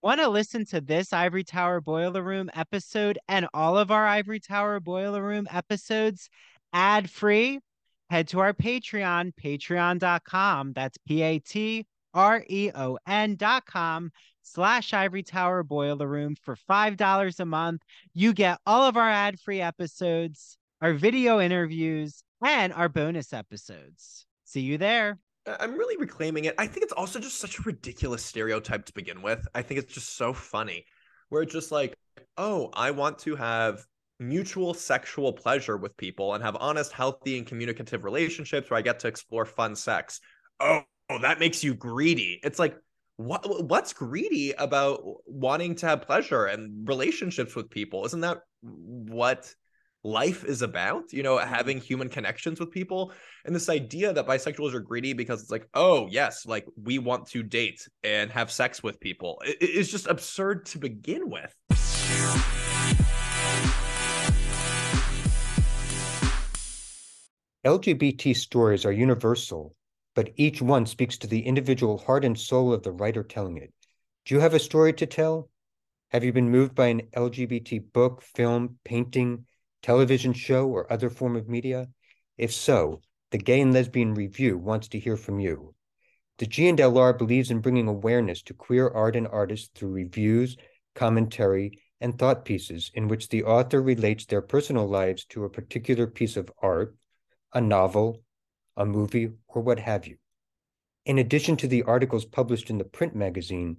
Want to listen to this Ivory Tower Boiler Room episode and all of our Ivory Tower Boiler Room episodes ad free? Head to our Patreon, patreon.com. That's P A T R E O N.com slash Ivory Tower Boiler Room for $5 a month. You get all of our ad free episodes, our video interviews, and our bonus episodes. See you there. I'm really reclaiming it. I think it's also just such a ridiculous stereotype to begin with. I think it's just so funny where it's just like, oh, I want to have mutual sexual pleasure with people and have honest, healthy, and communicative relationships where I get to explore fun sex. Oh, oh that makes you greedy. It's like, what what's greedy about wanting to have pleasure and relationships with people? Isn't that what life is about, you know, mm-hmm. having human connections with people. And this idea that bisexuals are greedy because it's like, oh, yes, like we want to date and have sex with people it, it's just absurd to begin with. LGBT stories are universal, but each one speaks to the individual heart and soul of the writer telling it. Do you have a story to tell? Have you been moved by an LGBT book, film, painting, television show, or other form of media? If so, the Gay and Lesbian Review wants to hear from you. The G&LR believes in bringing awareness to queer art and artists through reviews, commentary, and thought pieces in which the author relates their personal lives to a particular piece of art, a novel, a movie, or what have you. In addition to the articles published in the print magazine,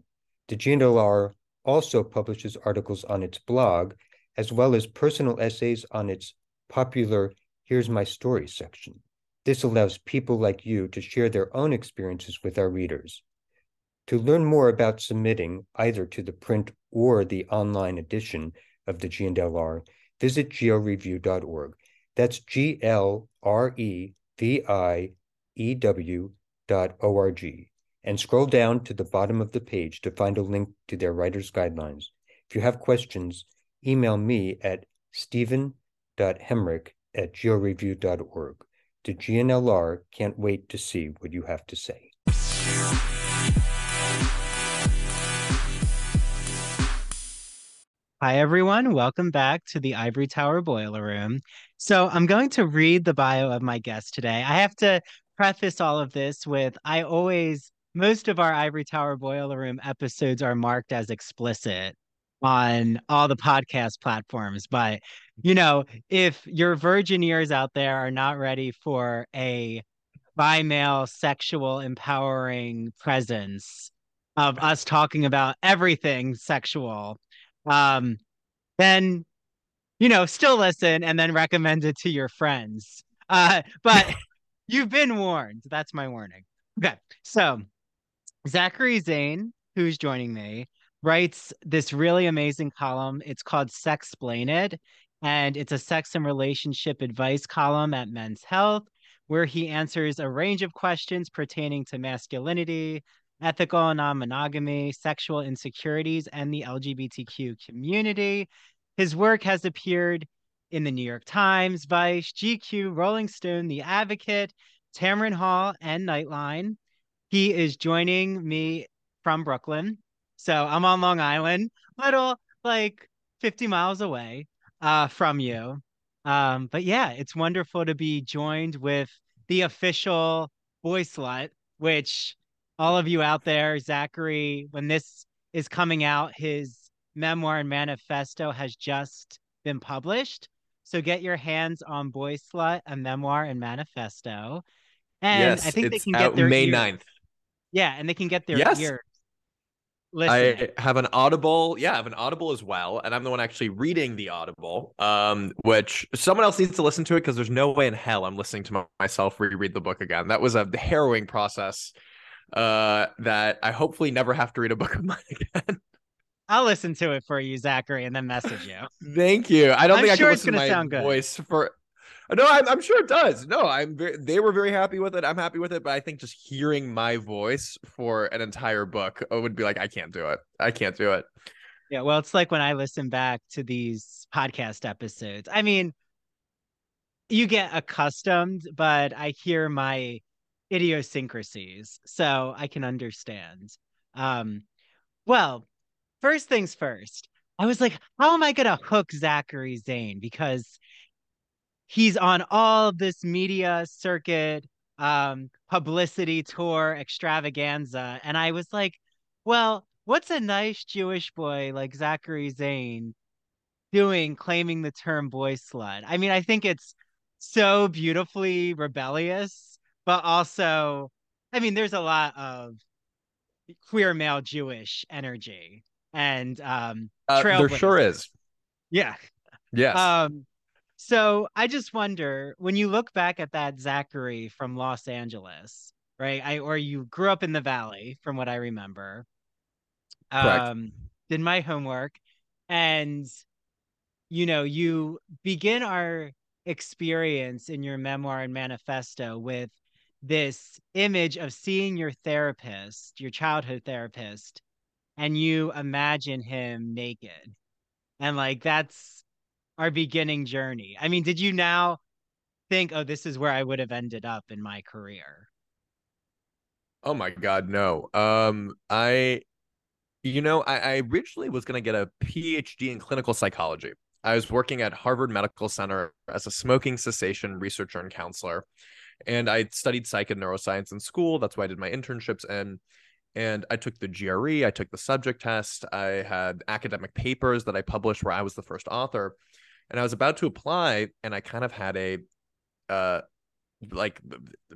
the G&LR also publishes articles on its blog as well as personal essays on its popular Here's My Story section. This allows people like you to share their own experiences with our readers. To learn more about submitting either to the print or the online edition of the G&LR, visit glreview.org. That's G L R E V I E W dot O R G. And scroll down to the bottom of the page to find a link to their writer's guidelines. If you have questions, email me at stephen.hemrick at glreview.org. The G&LR can't wait to see what you have to say. Hi, everyone. Welcome back to the Ivory Tower Boiler Room. So, I'm going to read the bio of my guest today. I have to preface all of this with I always, most of our Ivory Tower Boiler Room episodes are marked as explicit on all the podcast platforms. But, you know, if your virgin ears out there are not ready for a bi male sexual empowering presence of us talking about everything sexual, um, then, you know, still listen and then recommend it to your friends. Uh, but you've been warned. That's my warning. Okay. So, Zachary Zane, who's joining me, writes this really amazing column. It's called Sexplain It, and it's a sex and relationship advice column at Men's Health, where he answers a range of questions pertaining to masculinity, ethical non monogamy, sexual insecurities, and the LGBTQ community. His work has appeared in the New York Times, Vice, GQ, Rolling Stone, The Advocate, Tamron Hall, and Nightline. He is joining me from Brooklyn. So I'm on Long Island, little like 50 miles away uh, from you. Um, but yeah, it's wonderful to be joined with the official boy slut, which all of you out there, Zachary, when this is coming out, his memoir and manifesto has just been published. So get your hands on Boyslut, a memoir and manifesto. And yes, I think they can get their May ears. 9th. Yeah, and they can get their yes. Ears I have an Audible. Yeah, I have an Audible as well, and I'm the one actually reading the Audible. Um, which someone else needs to listen to it because there's no way in hell I'm listening to myself reread the book again. That was a harrowing process. Uh, that I hopefully never have to read a book of mine again. I'll listen to it for you, Zachary, and then message you. Thank you. I don't I'm think sure I can it's listen gonna to my sound good. voice for no, I'm, I'm sure it does. No, I'm very, they were very happy with it. I'm happy with it, but I think just hearing my voice for an entire book would be like, I can't do it. I can't do it. Yeah, well, it's like when I listen back to these podcast episodes. I mean, you get accustomed, but I hear my idiosyncrasies, so I can understand. Um, well, first things first. I was like, how am I gonna hook Zachary Zane? Because he's on all this media circuit, um, publicity tour extravaganza. And I was like, well, what's a nice Jewish boy like Zachary Zane doing claiming the term boy slut? I mean, I think it's so beautifully rebellious, but also, I mean, there's a lot of queer male Jewish energy and um uh, there sure is. Yeah. Yes. Um so I just wonder when you look back at that Zachary from Los Angeles, right? I or you grew up in the valley from what I remember. Correct. Um did my homework and you know, you begin our experience in your memoir and manifesto with this image of seeing your therapist, your childhood therapist, and you imagine him naked. And like that's our beginning journey. I mean, did you now think, oh, this is where I would have ended up in my career? Oh my God, no. Um, I, you know, I, I originally was going to get a PhD in clinical psychology. I was working at Harvard Medical Center as a smoking cessation researcher and counselor. And I studied psych and neuroscience in school. That's why I did my internships. And and I took the GRE, I took the subject test, I had academic papers that I published where I was the first author and I was about to apply, and I kind of had a uh like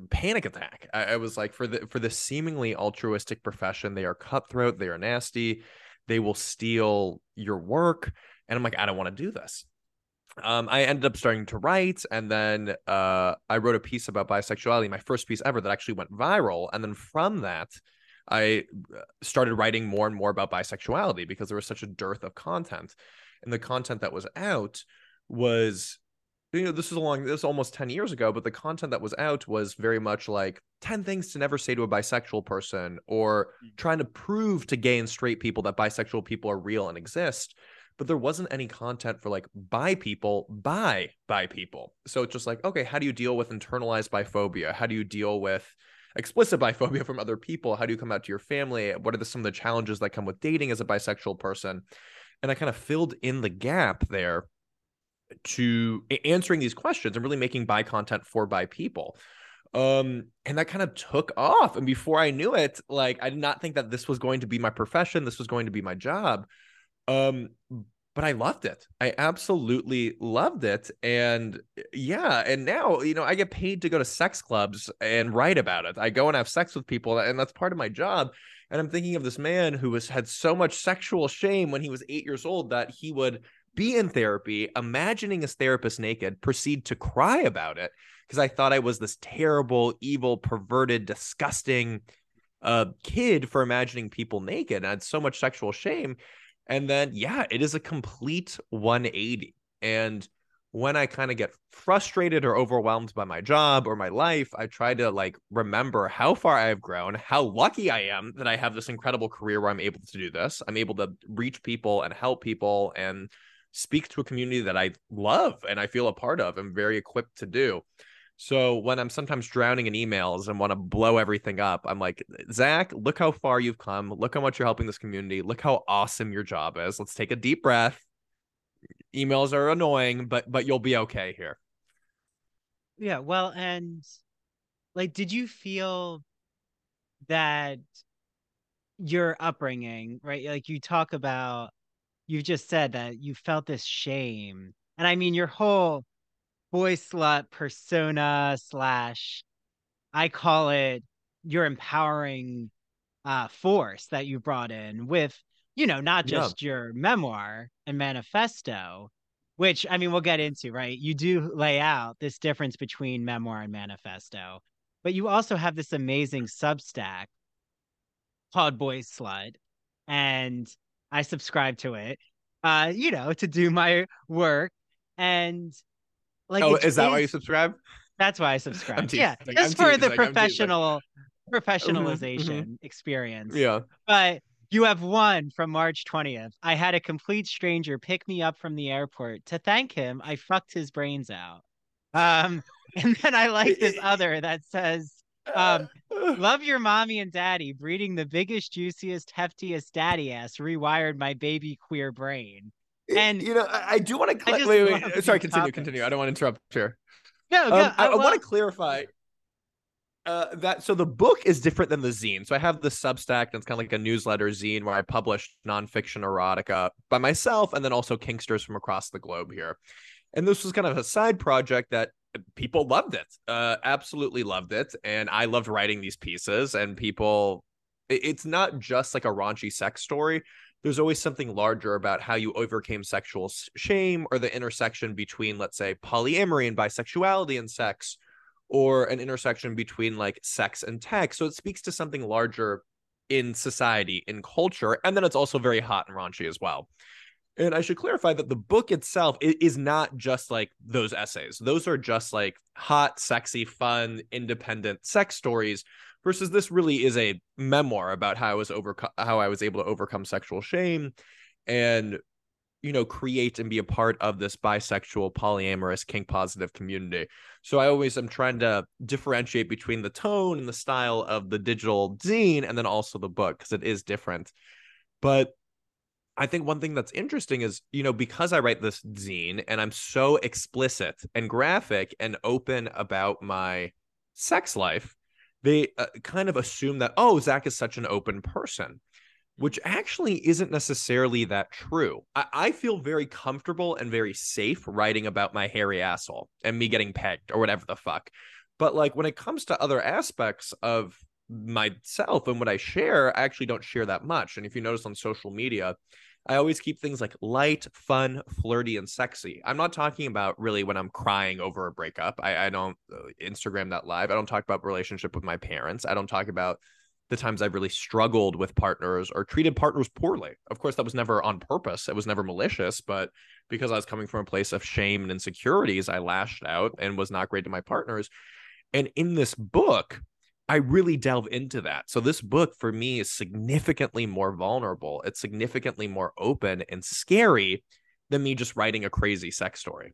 panic attack. I, I was like, for the for the seemingly altruistic profession, they are cutthroat, they are nasty, they will steal your work, and I'm like, I don't want to do this. Um, I ended up starting to write, and then uh, I wrote a piece about bisexuality, my first piece ever that actually went viral, and then from that. I uh, started writing more and more about bisexuality because there was such a dearth of content. And the content that was out was you know this is along this is almost 10 years ago but the content that was out was very much like 10 things to never say to a bisexual person or mm. trying to prove to gay and straight people that bisexual people are real and exist. But there wasn't any content for like bi people by bi people. So it's just like okay how do you deal with internalized biphobia? How do you deal with explicit biphobia from other people? How do you come out to your family? What are the, some of the challenges that come with dating as a bisexual person? And i kind of filled in the gap there to answering these questions and really making bi content for bi people. Um and that kind of took off and before i knew it like i did not think that this was going to be my profession this was going to be my job. Um but i loved it. I absolutely loved it and yeah and now you know i get paid to go to sex clubs and write about it. I go and have sex with people and that's part of my job and i'm thinking of this man who was had so much sexual shame when he was 8 years old that he would be in therapy, imagining his therapist naked, proceed to cry about it because I thought I was this terrible, evil, perverted, disgusting uh, kid for imagining people naked. I had so much sexual shame. And then, yeah, it is a complete 180. And when I kind of get frustrated or overwhelmed by my job or my life, I try to like remember how far I have grown, how lucky I am that I have this incredible career where I'm able to do this. I'm able to reach people and help people and speak to a community that I love and I feel a part of and very equipped to do. So when I'm sometimes drowning in emails and want to blow everything up, I'm like, Zach, look how far you've come. Look how much you're helping this community. Look how awesome your job is. Let's take a deep breath. Emails are annoying, but but you'll be okay here. Yeah, well, and like, did you feel that your upbringing, right? Like you talk about you just said that you felt this shame. And I mean, your whole boy slut persona slash, I call it your empowering uh, force that you brought in with, you know, not just yeah. your memoir and manifesto, which I mean, we'll get into, right? You do lay out this difference between memoir and manifesto, but you also have this amazing Substack called Boyslut. And I subscribe to it, uh, you know, to do my work. And like, oh, is that is, why you subscribe? That's why I subscribe. yeah, just I'm for the professional professionalization mm-hmm, mm-hmm. experience. Yeah, but you have one from March 20th. I had a complete stranger pick me up from the airport. To thank him, I fucked his brains out. Um, and then I like this other that says, Um, love your mommy and daddy. Breeding the biggest, juiciest, heftiest daddy ass rewired my baby queer brain. And you know, I, I do want to. Cl- wait, wait, wait. Sorry, continue, topics. continue. I don't want to interrupt here. No, no. Um, I, I want to clarify uh, that so the book is different than the zine. So I have the Substack, and it's kind of like a newsletter zine where I publish nonfiction erotica by myself, and then also kinksters from across the globe here. And this was kind of a side project that people loved it, uh, absolutely loved it, and I loved writing these pieces. And people, it's not just like a raunchy sex story. There's always something larger about how you overcame sexual shame or the intersection between, let's say, polyamory and bisexuality and sex or an intersection between like sex and tech. So it speaks to something larger in society, in culture, and then it's also very hot and raunchy as well. And I should clarify that the book itself is not just like those essays. Those are just like hot, sexy, fun, independent sex stories versus this really is a memoir about how I was overcome how I was able to overcome sexual shame and you know create and be a part of this bisexual polyamorous kink positive community so i always am trying to differentiate between the tone and the style of the digital zine and then also the book because it is different but i think one thing that's interesting is you know because i write this zine and i'm so explicit and graphic and open about my sex life they uh, kind of assume that oh zach is such an open person which actually isn't necessarily that true. I-, I, feel very comfortable and very safe writing about my hairy asshole and me getting pegged or whatever the fuck. But like when it comes to other aspects of myself and what I share, I actually don't share that much. And if you notice on social media, I always keep things like light, fun, flirty, and sexy. I'm not talking about really when I'm crying over a breakup. I, I don't uh, Instagram that live. I don't talk about relationship with my parents. I don't talk about the times I've really struggled with partners or treated partners poorly. Of course, that was never on purpose. It was never malicious, but because I was coming from a place of shame and insecurities, I lashed out and was not great to my partners. And in this book, I really delve into that. So this book for me is significantly more vulnerable. It's significantly more open and scary than me just writing a crazy sex story.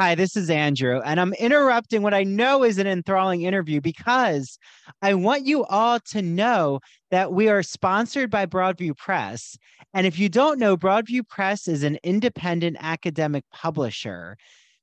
Hi, this is Andrew, and I'm interrupting what I know is an enthralling interview because I want you all to know that we are sponsored by Broadview Press. And if you don't know, Broadview Press is an independent academic publisher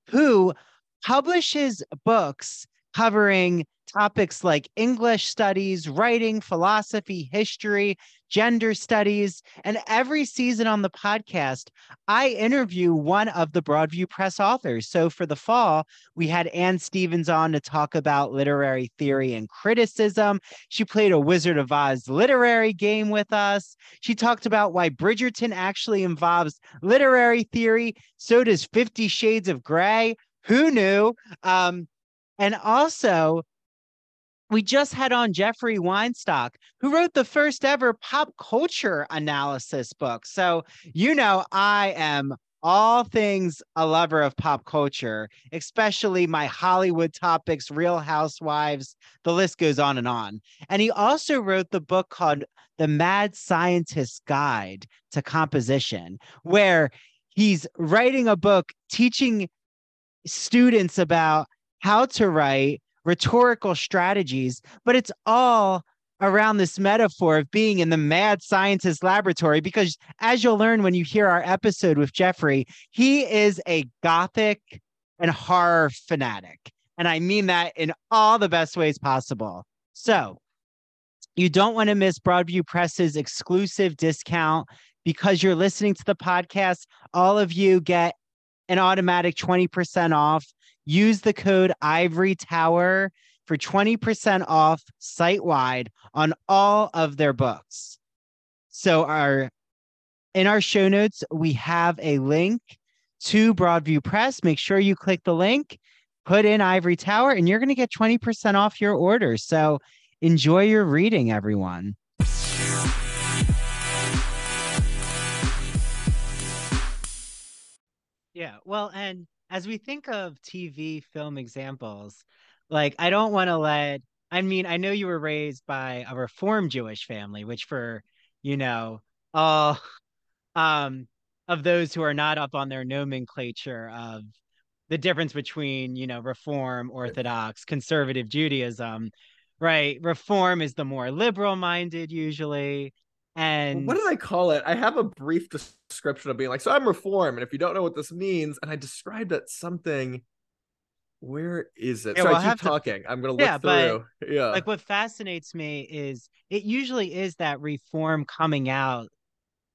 who publishes books covering topics like English studies, writing, philosophy, history, gender studies. And every season on the podcast, I interview one of the Broadview Press authors. So for the fall, we had Anne Stevens on to talk about literary theory and criticism. She played a Wizard of Oz literary game with us. She talked about why Bridgerton actually involves literary theory. So does Fifty Shades of Grey. Who knew? Um, and also, we just had on Jeffrey Weinstock, who wrote the first ever pop culture analysis book. So, you know, I am all things a lover of pop culture, especially my Hollywood topics, Real Housewives, the list goes on and on. And he also wrote the book called The Mad Scientist's Guide to Composition, where he's writing a book teaching students about how to write rhetorical strategies, but it's all around this metaphor of being in the mad scientist laboratory because as you'll learn when you hear our episode with Jeffrey, he is a gothic and horror fanatic. And I mean that in all the best ways possible. So, you don't want to miss Broadview Press's exclusive discount because you're listening to the podcast. All of you get an automatic 20% off Use the code Ivory Tower for 20% off site wide on all of their books. So our in our show notes, we have a link to Broadview Press. Make sure you click the link, put in Ivory Tower, and you're going to get 20% off your order. So enjoy your reading, everyone. Yeah, well, and as we think of TV film examples, like I don't want to let I mean, I know you were raised by a reformed Jewish family, which for, you know, all um of those who are not up on their nomenclature of the difference between, you know, reform, orthodox, conservative Judaism, right? Reform is the more liberal minded usually. And what did I call it? I have a brief description of being like, so I'm reform. And if you don't know what this means, and I described it something where is it? Yeah, Sorry, well, keep talking. To... I'm gonna look yeah, through. But, yeah. Like what fascinates me is it usually is that reform coming out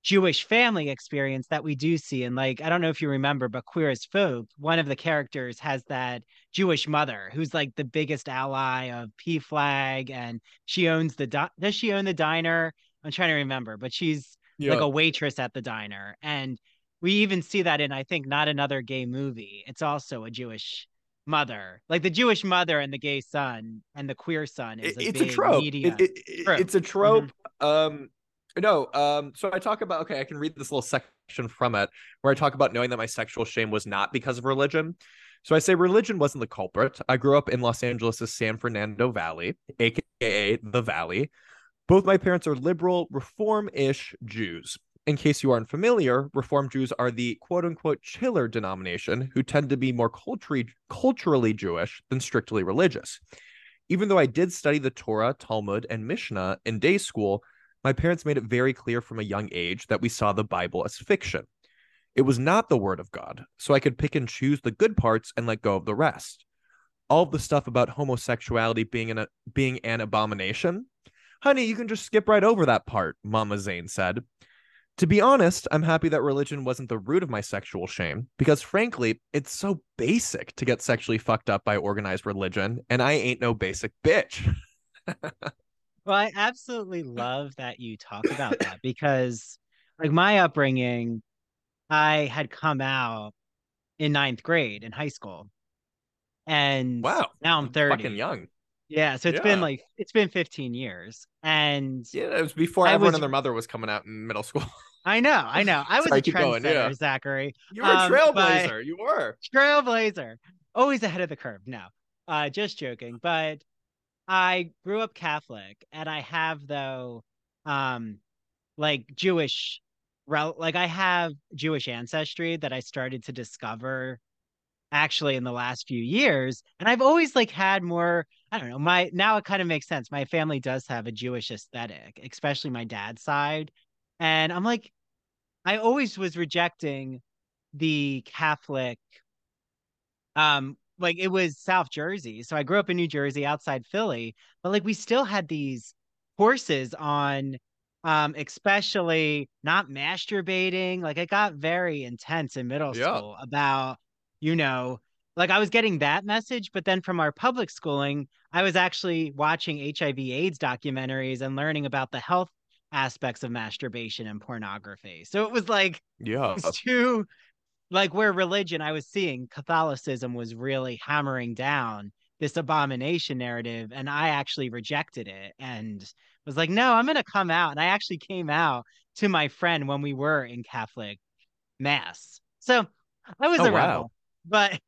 Jewish family experience that we do see. And like, I don't know if you remember, but Queer as Folk, one of the characters has that Jewish mother who's like the biggest ally of PFLAG and she owns the, di- does she own the diner? I'm trying to remember, but she's yeah. like a waitress at the diner. And we even see that in, I think, not another gay movie. It's also a Jewish mother, like the Jewish mother and the gay son and the queer son is a it's a trope. It, it, trope. It's a trope. Mm-hmm. Um, no, um, so I talk about okay, I can read this little section from it where I talk about knowing that my sexual shame was not because of religion. So I say religion wasn't the culprit. I grew up in Los Angeles' San Fernando Valley, aka the Valley. Both my parents are liberal, reform-ish Jews. In case you aren't familiar, Reform Jews are the quote unquote chiller denomination who tend to be more culturally, culturally Jewish than strictly religious. Even though I did study the Torah, Talmud, and Mishnah in day school, my parents made it very clear from a young age that we saw the Bible as fiction. It was not the word of God, so I could pick and choose the good parts and let go of the rest. All of the stuff about homosexuality being an, being an abomination, honey, you can just skip right over that part, Mama Zane said. To be honest, I'm happy that religion wasn't the root of my sexual shame because, frankly, it's so basic to get sexually fucked up by organized religion, and I ain't no basic bitch. well, I absolutely love that you talk about that because, like, my upbringing, I had come out in ninth grade in high school. And wow, now I'm 30. Fucking young. Yeah, so it's yeah. been like it's been 15 years, and yeah, it was before I everyone was... and their mother was coming out in middle school. I know, I know. I was Sorry, a trendsetter, yeah. Zachary. You were um, a trailblazer. You were trailblazer. Always ahead of the curve. No, uh, just joking. But I grew up Catholic, and I have though, um, like Jewish, like I have Jewish ancestry that I started to discover actually in the last few years and i've always like had more i don't know my now it kind of makes sense my family does have a jewish aesthetic especially my dad's side and I'm like, I always was rejecting the Catholic um like it was South Jersey. So I grew up in New Jersey outside Philly, but like we still had these horses on um especially not masturbating. Like it got very intense in middle yeah. school about, you know, like I was getting that message, but then from our public schooling, I was actually watching HIV AIDS documentaries and learning about the health aspects of masturbation and pornography. So it was like yeah, it was like where religion I was seeing Catholicism was really hammering down this abomination narrative and I actually rejected it and was like no, I'm going to come out and I actually came out to my friend when we were in Catholic mass. So I was oh, a rebel. But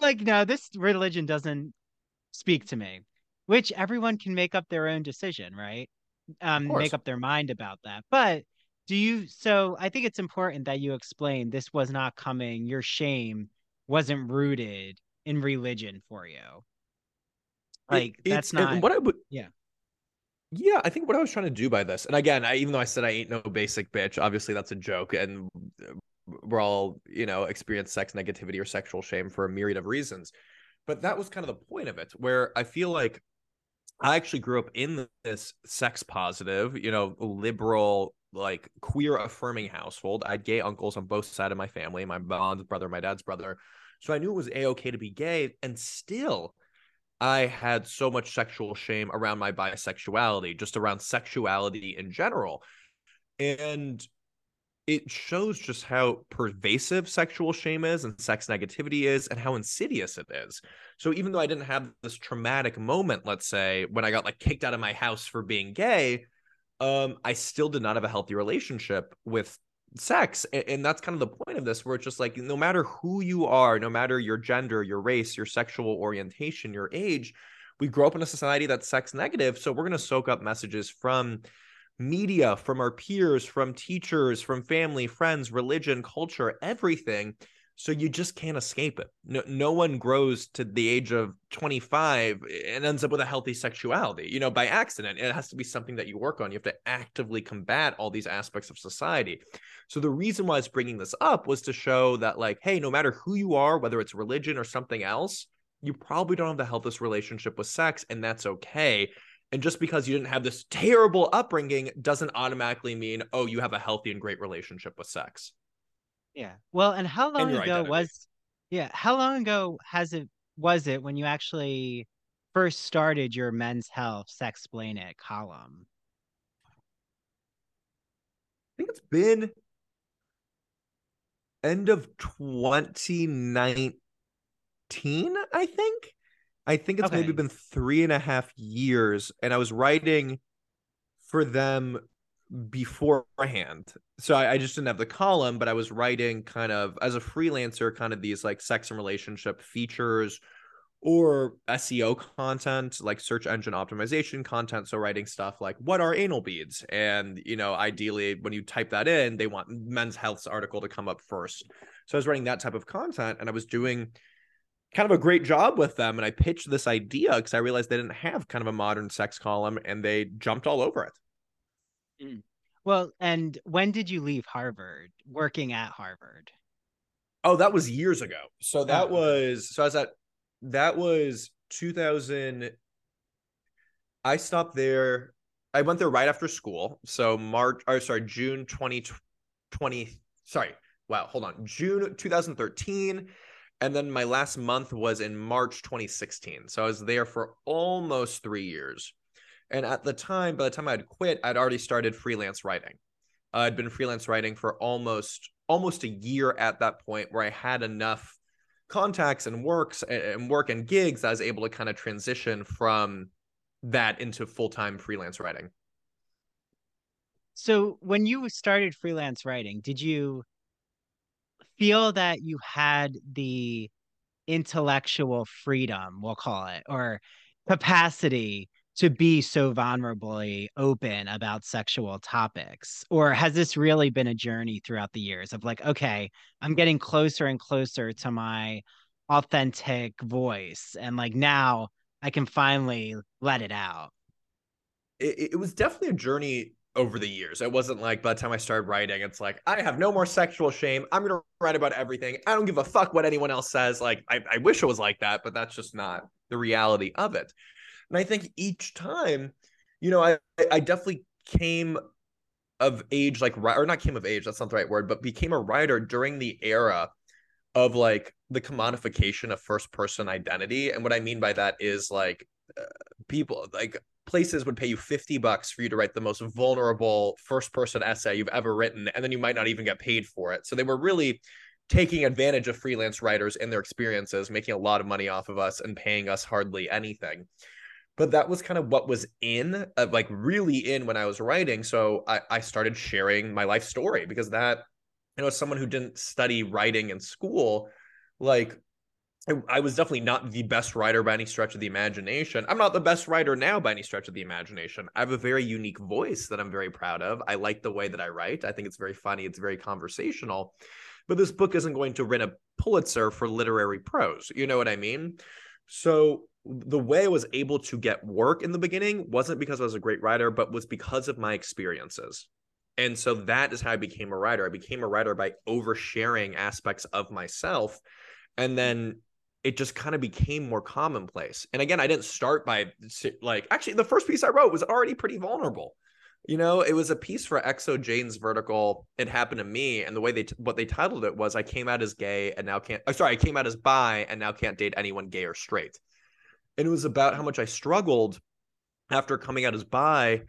like no, this religion doesn't speak to me. Which everyone can make up their own decision, right? um, make up their mind about that. But do you? So I think it's important that you explain this was not coming. Your shame wasn't rooted in religion for you. Like it, that's not what I would. Yeah. Yeah, I think what I was trying to do by this, and again, I, even though I said I ain't no basic bitch, obviously that's a joke, and we're all you know experience sex negativity or sexual shame for a myriad of reasons. But that was kind of the point of it, where I feel like I actually grew up in this sex positive, you know, liberal, like queer affirming household. I had gay uncles on both sides of my family, my mom's brother, my dad's brother. So I knew it was a okay to be gay. And still, I had so much sexual shame around my bisexuality, just around sexuality in general. And it shows just how pervasive sexual shame is and sex negativity is and how insidious it is. So even though I didn't have this traumatic moment, let's say, when I got like kicked out of my house for being gay, um, I still did not have a healthy relationship with sex. And, and that's kind of the point of this, where it's just like no matter who you are, no matter your gender, your race, your sexual orientation, your age, we grow up in a society that's sex negative. So we're going to soak up messages from media, from our peers, from teachers, from family, friends, religion, culture, everything. So you just can't escape it. No, no one grows to the age of 25 and ends up with a healthy sexuality, you know, by accident. It has to be something that you work on. You have to actively combat all these aspects of society. So the reason why I was bringing this up was to show that, like, hey, no matter who you are, whether it's religion or something else, you probably don't have the healthiest relationship with sex, and that's okay. And just because you didn't have this terrible upbringing doesn't automatically mean, oh, you have a healthy and great relationship with sex. Yeah. Well, and how long And ago identity. was yeah, how long ago has it was it when you actually first started your men's health Sexplain it column? I think it's been end of 2019, I think. I think it's maybe been three and a half years. And I was writing for them beforehand. So I, I just didn't have the column, but I was writing kind of as a freelancer, kind of these like sex and relationship features or SEO content, like search engine optimization content. So writing stuff like what are anal beads? And you know, ideally when you type that in, they want men's health's article to come up first. So I was writing that type of content and I was doing kind of a great job with them. And I pitched this idea because I realized they didn't have kind of a modern sex column and they jumped all over it. Mm. Well, and when did you leave Harvard, working at Harvard? Oh, that was years ago. So that Oh, was so I was at that was 2000 I stopped there. I went there right after school. So March or sorry, June 2020 sorry. Wow, hold on. June 2013 and then my last month was in March 2016. So I was there for almost 3 years. And at the time, by the time I'd quit, I'd already started freelance writing. I'd been freelance writing for almost almost a year at that point where I had enough contacts and works and work and gigs I was able to kind of transition from that into full-time freelance writing. So when you started freelance writing, did you feel that you had the intellectual freedom, we'll call it, or capacity to be so vulnerably open about sexual topics? Or has this really been a journey throughout the years of like, okay, I'm getting closer and closer to my authentic voice, and like now I can finally let it out? It, it was definitely a journey over the years. It wasn't like by the time I started writing, it's like, I have no more sexual shame. I'm going to write about everything. I don't give a fuck what anyone else says. Like, I, I wish it was like that, but that's just not the reality of it. And I think each time, you know, I, I definitely came of age, like, or not came of age, that's not the right word, but became a writer during the era of like the commodification of first person identity. And what I mean by that is like uh, people, like places would pay you 50 bucks for you to write the most vulnerable first person essay you've ever written. And then you might not even get paid for it. So they were really taking advantage of freelance writers and their experiences, making a lot of money off of us and paying us hardly anything but that was kind of what was in uh, like really in when i was writing so I, I started sharing my life story because that you know someone who didn't study writing in school like I, was definitely not the best writer by any stretch of the imagination. I'm not the best writer now by any stretch of the imagination. I have a very unique voice that i'm very proud of. I like the way that i write. I think it's very funny. It's very conversational. But this book isn't going to win a pulitzer for literary prose. You know what i mean? So the way I was able to get work in the beginning wasn't because I was a great writer, but was because of my experiences. And so that is how I became a writer. I became a writer by oversharing aspects of myself. And then it just kind of became more commonplace. And again, I didn't start by like, actually, the first piece I wrote was already pretty vulnerable. You know, it was a piece for xoJane's vertical. It happened to me, and the way they t- what they titled it was "I came out as gay and now can't." Oh, sorry, I came out as bi and now can't date anyone gay or straight and it was about how much I struggled after coming out as bi.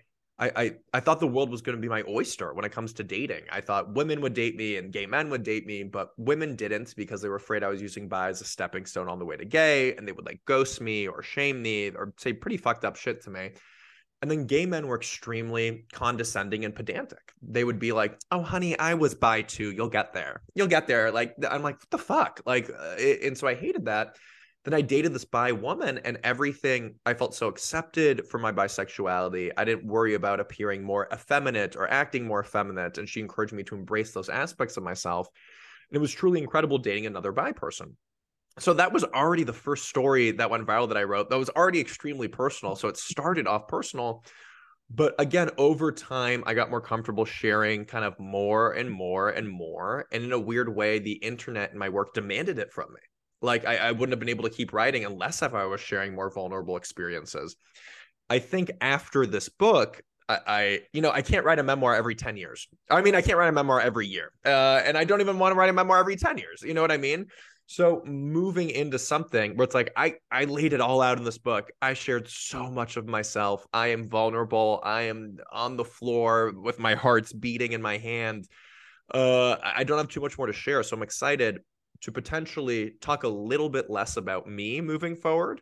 I, I, I thought the world was going to be my oyster when it comes to dating. I thought women would date me and gay men would date me, but women didn't because they were afraid I was using bi as a stepping stone on the way to gay, and they would like ghost me or shame me or say pretty fucked up shit to me. And then gay men were extremely condescending and pedantic. They would be like, "Oh, honey, I was bi too. You'll get there. You'll get there." Like I'm like, "What the fuck?" Like, uh, and so I hated that. Then I dated this bi woman and everything I felt so accepted for my bisexuality. I didn't worry about appearing more effeminate or acting more effeminate. And she encouraged me to embrace those aspects of myself. And it was truly incredible dating another bi person. So that was already the first story that went viral that I wrote. That was already extremely personal. So it started off personal. But again, over time, I got more comfortable sharing kind of more and more and more. And in a weird way, the internet and my work demanded it from me like I, I wouldn't have been able to keep writing unless if I was sharing more vulnerable experiences. I think after this book, I, I, you know, I can't write a memoir every 10 years. I mean, I can't write a memoir every year. Uh, and I don't even want to write a memoir every 10 years. You know what I mean? So moving into something where it's like I I laid it all out in this book. I shared so much of myself. I am vulnerable. I am on the floor with my heart's beating in my hand. Uh I don't have too much more to share, so I'm excited to potentially talk a little bit less about me moving forward.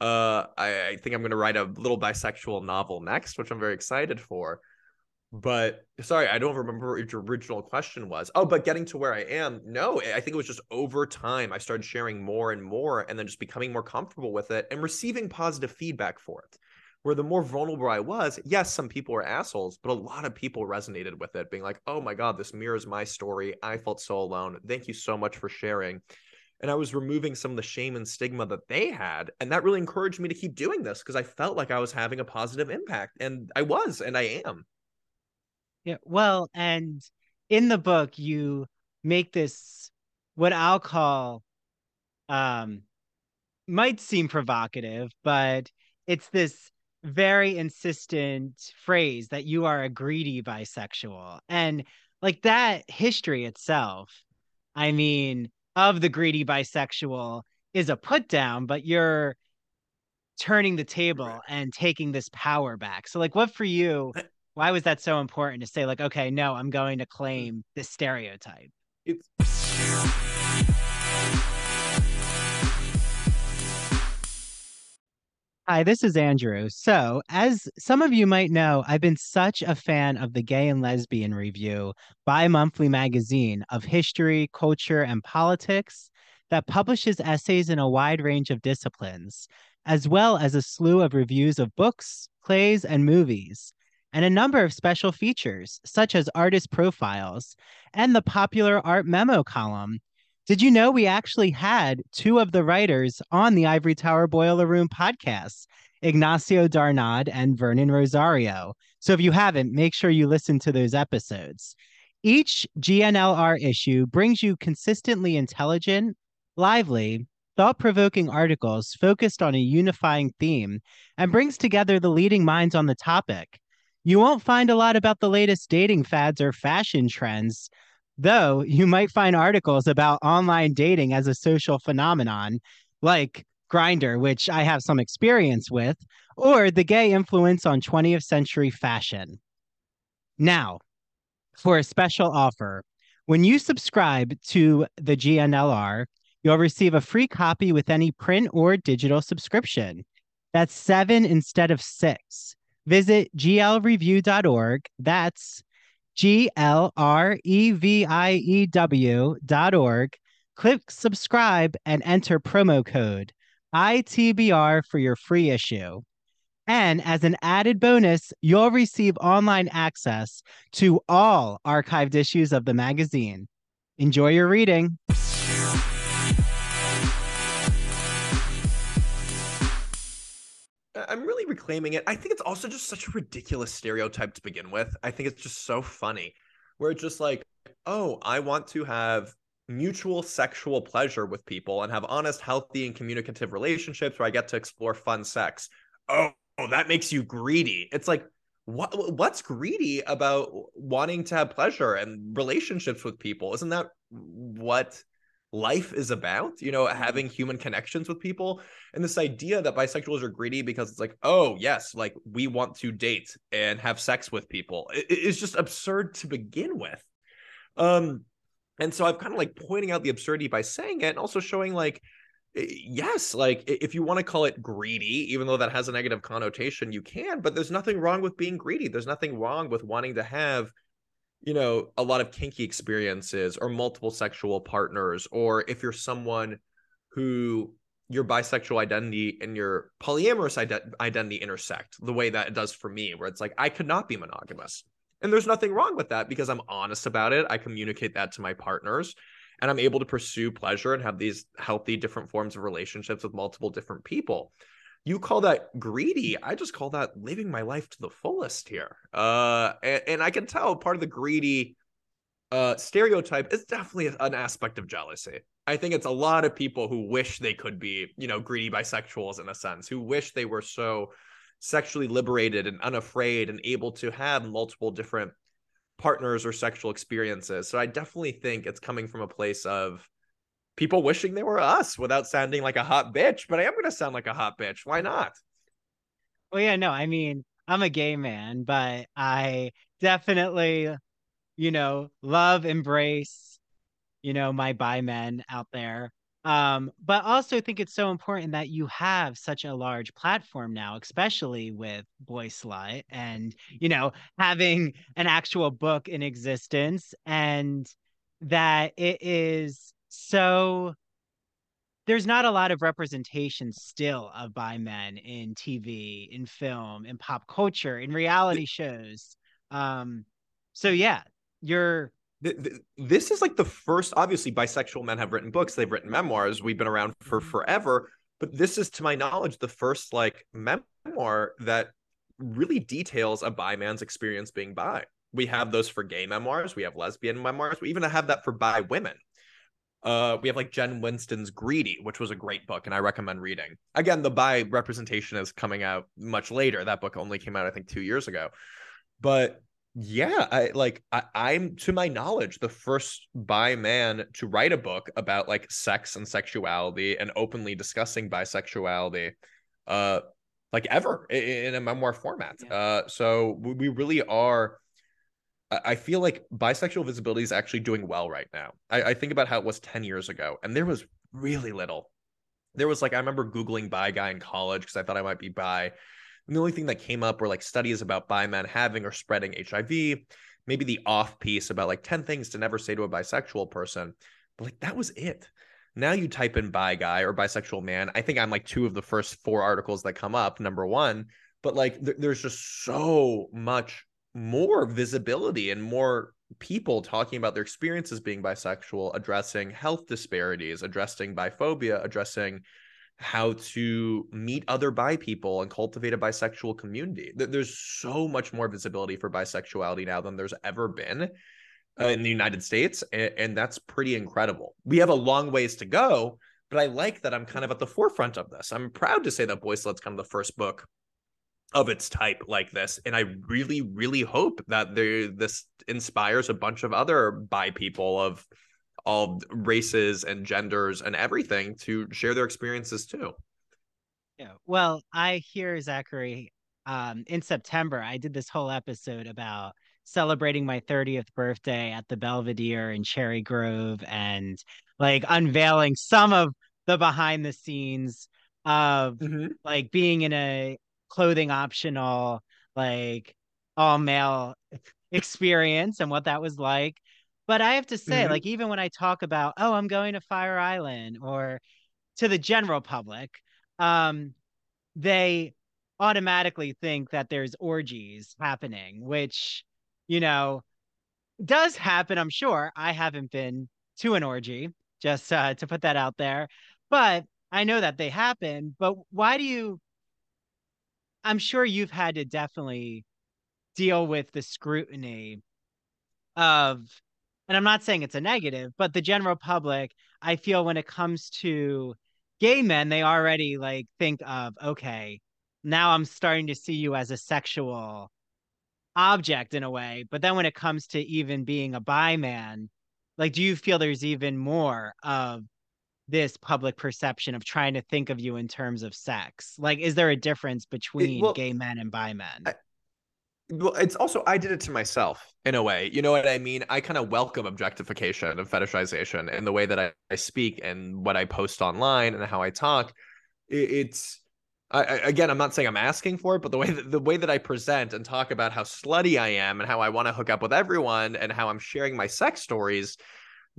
Uh, I, I think I'm going to write a little bisexual novel next, which I'm very excited for. But sorry, I don't remember what your original question was. Oh, but getting to where I am, no, I think it was just over time. I started sharing more and more and then just becoming more comfortable with it and receiving positive feedback for it where the more vulnerable I was, yes, some people were assholes, but a lot of people resonated with it, being like, oh my God, this mirrors my story. I felt so alone. Thank you so much for sharing. And I was removing some of the shame and stigma that they had. And that really encouraged me to keep doing this because I felt like I was having a positive impact. And I was, and I am. Yeah. Well, and in the book, you make this what I'll call um might seem provocative, but it's this very insistent phrase that you are a greedy bisexual. And like that history itself, I mean, of the greedy bisexual is a put down, but you're turning the table and taking this power back. So like what for you, why was that so important to say like, okay, no, I'm going to claim mm. this stereotype? It's Hi, this is Andrew. So, as some of you might know, I've been such a fan of the Gay and Lesbian Review, bi monthly magazine of history, culture, and politics that publishes essays in a wide range of disciplines, as well as a slew of reviews of books, plays, and movies, and a number of special features, such as artist profiles and the popular art memo column did you know we actually had two of the writers on the Ivory Tower Boiler Room podcast, Ignacio Darnaude and Vernon Rosario? So if you haven't, make sure you listen to those episodes. Each G&LR issue brings you consistently intelligent, lively, thought provoking articles focused on a unifying theme and brings together the leading minds on the topic. You won't find a lot about the latest dating fads or fashion trends, Though you might find articles about online dating as a social phenomenon, like Grindr, which I have some experience with, or the gay influence on 20th century fashion. Now, for a special offer, when you subscribe to the G&LR, you'll receive a free copy with any print or digital subscription. That's seven instead of six. Visit glreview.org. That's G L R E V I E W dot org. Click subscribe and enter promo code ITBR for your free issue. And as an added bonus, you'll receive online access to all archived issues of the magazine. Enjoy your reading. I'm really reclaiming it. I think it's also just such a ridiculous stereotype to begin with. I think it's just so funny where it's just like, oh, I want to have mutual sexual pleasure with people and have honest, healthy, and communicative relationships where I get to explore fun sex. Oh, oh that makes you greedy. It's like, what what's greedy about wanting to have pleasure and relationships with people? Isn't that what life is about, you know, mm-hmm. having human connections with people. And this idea that bisexuals are greedy because it's like, oh, yes, like we want to date and have sex with people is just absurd to begin with. Um, and so I've kind of like pointing out the absurdity by saying it and also showing like, yes, like if you want to call it greedy, even though that has a negative connotation, you can, but there's nothing wrong with being greedy. There's nothing wrong with wanting to have you know a lot of kinky experiences or multiple sexual partners or if you're someone who your bisexual identity and your polyamorous ide- identity intersect the way that it does for me, where it's like I could not be monogamous. And there's nothing wrong with that because I'm honest about it. I communicate that to my partners and I'm able to pursue pleasure and have these healthy different forms of relationships with multiple different people. You call that greedy. I just call that living my life to the fullest here. Uh, and, and I can tell part of the greedy uh, stereotype is definitely an aspect of jealousy. I think it's a lot of people who wish they could be, you know, greedy bisexuals in a sense, who wish they were so sexually liberated and unafraid and able to have multiple different partners or sexual experiences. So I definitely think it's coming from a place of people wishing they were us without sounding like a hot bitch, but I am going to sound like a hot bitch. Why not? Well, yeah, no, I mean, I'm a gay man, but I definitely, you know, love, embrace, you know, my bi men out there. Um, but also think it's so important that you have such a large platform now, especially with Boyslut and, you know, having an actual book in existence and that it is so there's not a lot of representation still of bi men in TV, in film, in pop culture, in reality shows. Um, so yeah, you're this is like the first obviously bisexual men have written books they've written memoirs we've been around for mm-hmm. forever but this is to my knowledge the first like memoir that really details a bi man's experience being bi we have those for gay memoirs we have lesbian memoirs we even have that for bi women uh, we have like Jen Winston's Greedy, which was a great book, and I recommend reading. Again, the bi representation is coming out much later. That book only came out, I think, two years ago. But yeah i like I, I'm to my knowledge the first bi man to write a book about like sex and sexuality and openly discussing bisexuality uh like ever in, a memoir format yeah. uh so we, we really are I feel like bisexual visibility is actually doing well right now. I, I think about how it was 10 years ago, and there was really little. There was like, I remember Googling bi guy in college because I thought I might be bi. And the only thing that came up were like studies about bi men having or spreading HIV, maybe the off piece about like 10 things to never say to a bisexual person. But like that was it. Now you type in bi guy or bisexual man. I think I'm like two of the first four articles that come up, number one. But like th- there's just so much more visibility and more people talking about their experiences being bisexual, addressing health disparities, addressing biphobia, addressing how to meet other bi people and cultivate a bisexual community. There's so much more visibility for bisexuality now than there's ever been uh, in the United States, and, that's pretty incredible. We have a long ways to go, but I like that I'm kind of at the forefront of this. I'm proud to say that Boyslut's kind of the first book of its type like this, and I really, really hope that there this inspires a bunch of other bi people of all races and genders and everything to share their experiences too. Yeah. Well, I hear Zachary um in September I did this whole episode about celebrating my 30th birthday at the Belvedere in Cherry Grove and like unveiling some of the behind the scenes of mm-hmm. like being in a clothing optional like all male experience and what that was like but I have to say, mm-hmm. like, even when I talk about, oh, I'm going to Fire Island or to the general public, um, they automatically think that there's orgies happening, which, you know, does happen, I'm sure. I haven't been to an orgy, just uh, to put that out there. But I know that they happen. But why do you? I'm sure you've had to definitely deal with the scrutiny of and I'm not saying it's a negative, but the general public, I feel when it comes to gay men, they already like think of, okay, now I'm starting to see you as a sexual object in a way. But then when it comes to even being a bi man, like, do you feel there's even more of this public perception of trying to think of you in terms of sex? Like, is there a difference between it, well, gay men and bi men? I, well it's also i did it to myself in a way you know what i mean i kind of welcome objectification and fetishization in the way that I, I, speak and what i post online and how i talk it's I, again i'm not saying i'm asking for it but the way that the way that i present and talk about how slutty i am and how i want to hook up with everyone and how i'm sharing my sex stories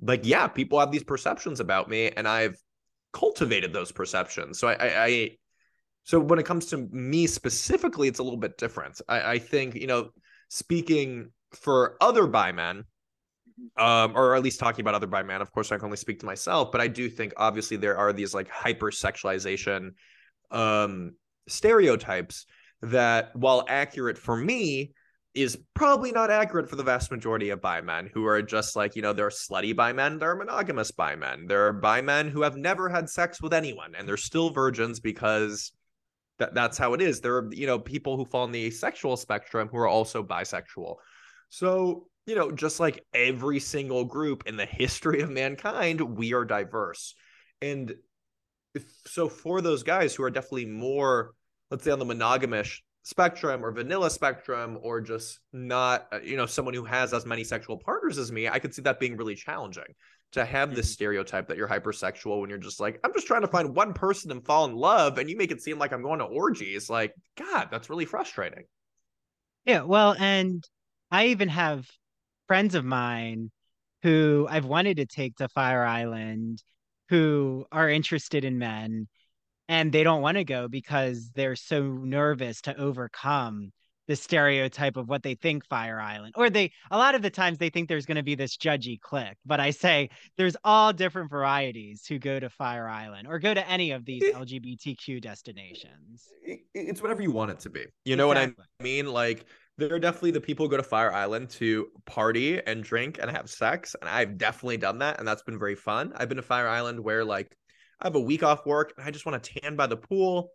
like yeah people have these perceptions about me and i've cultivated those perceptions. So I, I, I so when it comes to me specifically, it's a little bit different. I, I think, you know, speaking for other bi men, um, or at least talking about other bi men, of course, I can only speak to myself, but I do think obviously there are these like hypersexualization um stereotypes that while accurate for me is probably not accurate for the vast majority of bi men who are just like, you know, there are slutty bi men, there are monogamous bi men, there are bi men who have never had sex with anyone and they're still virgins because that, that's how it is. There are, you know, people who fall in the asexual spectrum who are also bisexual. So, you know, just like every single group in the history of mankind, we are diverse. And if, so for those guys who are definitely more, let's say on the monogamous spectrum or vanilla spectrum or just not uh, you know someone who has as many sexual partners as me i could see that being really challenging to have this mm-hmm. stereotype that you're hypersexual when you're just like i'm just trying to find one person and fall in love and you make it seem like i'm going to orgies like god that's really frustrating yeah well and i even have friends of mine who i've wanted to take to fire island who are interested in men and they don't want to go because they're so nervous to overcome the stereotype of what they think Fire Island, or they a lot of the times they think there's going to be this judgy clique. But I say there's all different varieties who go to Fire Island or go to any of these LGBTQ destinations. It's whatever you want it to be. You know exactly. what I mean? Like there are definitely the people who go to Fire Island to party and drink and have sex, and I've definitely done that, and that's been very fun. I've been to Fire Island where like I have a week off work and I just want to tan by the pool,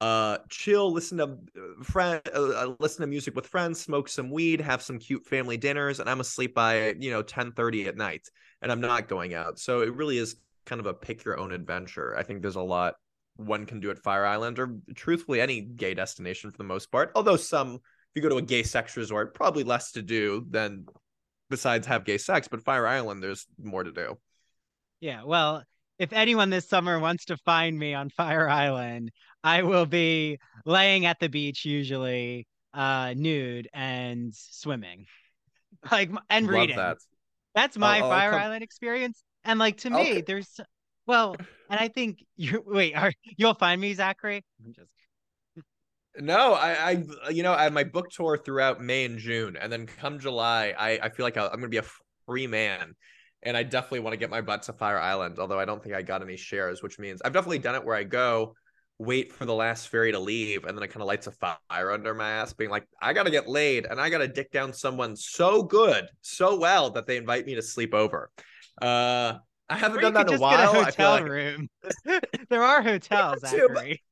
uh, chill, listen to uh, friend, uh, uh, listen to music with friends, smoke some weed, have some cute family dinners, and I'm asleep by you know 10:30 at night, and I'm not going out. So it really is kind of a pick your own adventure. I think there's a lot one can do at Fire Island, or truthfully any gay destination for the most part. Although some, if you go to a gay sex resort, probably less to do than besides have gay sex. But Fire Island, there's more to do. Yeah, well, if anyone this summer wants to find me on Fire Island, I will be laying at the beach usually, uh, nude and swimming, like and Love reading. That. That's my I'll, Fire I'll come... Island experience. And like to me, okay. there's well, and I think you wait, are you'll find me, Zachary? I'm just no, I, I, you know, I have my book tour throughout May and June, and then come July, I, I feel like I'm gonna be a free man and I definitely want to get my butt to Fire Island, although I don't think I got any shares, which means I've definitely done it where I go, wait for the last ferry to leave, and then it kind of lights a fire under my ass, being like, I gotta get laid and I gotta dick down someone so good, so well that they invite me to sleep over. Uh I haven't done that in a while. Get a hotel like... room. there are hotels, too, Zachary.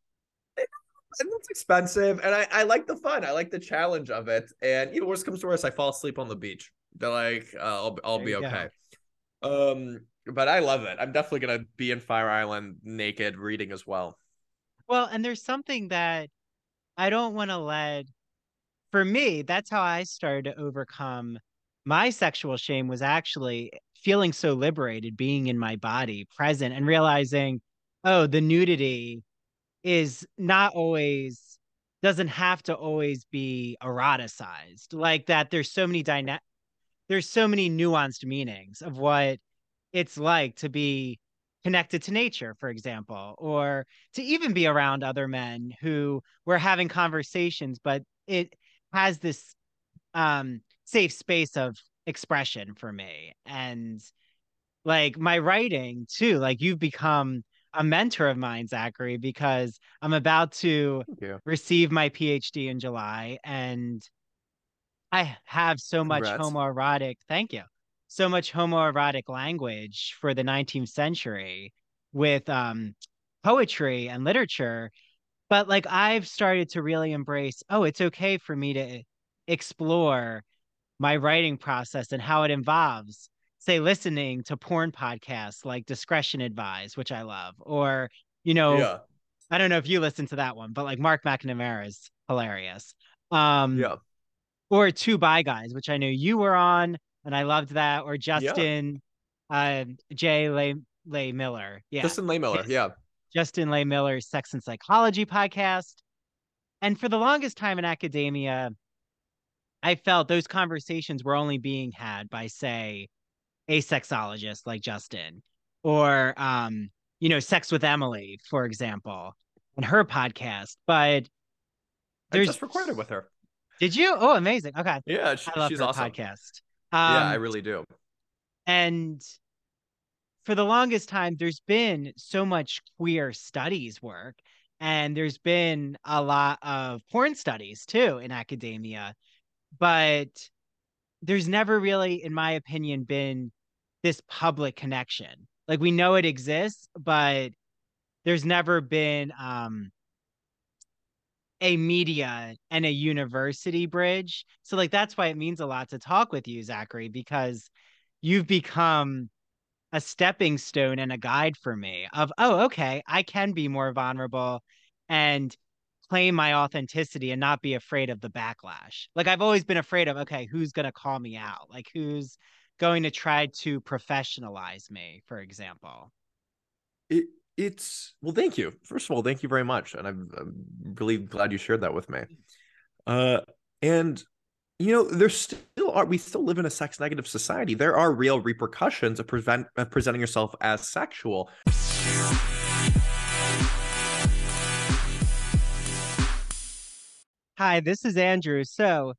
and it's expensive and I, I like the fun i like the challenge of it and you know worst comes to worst i fall asleep on the beach they're like uh, i'll, I'll be okay um, but I love it. I'm definitely gonna be in Fire Island naked reading as well. Well, and there's something that I don't want to let. For me, that's how I started to overcome my sexual shame. Was actually feeling so liberated, being in my body, present, and realizing, oh, the nudity is not always doesn't have to always be eroticized like that there's so many dyna- there's so many nuanced meanings of what it's like to be connected to nature, for example, or to even be around other men who we're having conversations, but it has this um, safe space of expression for me. And like my writing too, like you've become a mentor of mine, Zachary, because I'm about to receive my PhD in July and I have so much homoerotic. Thank you. So much homoerotic language for the 19th century with um, poetry and literature. But like I've started to really embrace, oh, it's okay for me to explore my writing process and how it involves, say, listening to porn podcasts like Discretion Advised, which I love, or, you know, yeah. I don't know if you listen to that one, but like Mark McNamara is hilarious. Um, yeah or Two Bi Guys, which I know you were on, and I loved that, or Justin yeah. uh, J. Lay, Lehmiller. Yeah. Justin Lehmiller. Yeah. Justin Lehmiller's Sex and Psychology podcast. And for the longest time in academia, I felt those conversations were only being had by, say, a sexologist like Justin, or um, you know, Sex with Emily, for example, and her podcast. But there's I just recorded with her. Did you? Oh, amazing. Okay. Yeah, she, I love she's her awesome. podcast. Um, yeah, I really do. And for the longest time, there's been so much queer studies work, and there's been a lot of porn studies too in academia, but there's never really, in my opinion, been this public connection. Like we know it exists, but there's never been um a media and a university bridge. So like that's why it means a lot to talk with you, Zachary, because you've become a stepping stone and a guide for me of oh okay i can be more vulnerable and claim my authenticity and not be afraid of the backlash. Like i've always been afraid of okay who's going to call me out? Like who's going to try to professionalize me for example? It it's well thank you. First of all thank you very much and i'm, I'm really glad you shared that with me. Uh and you know there's still are we still live in a sex negative society. There are real repercussions of prevent of presenting yourself as sexual. Hi this is andrew. So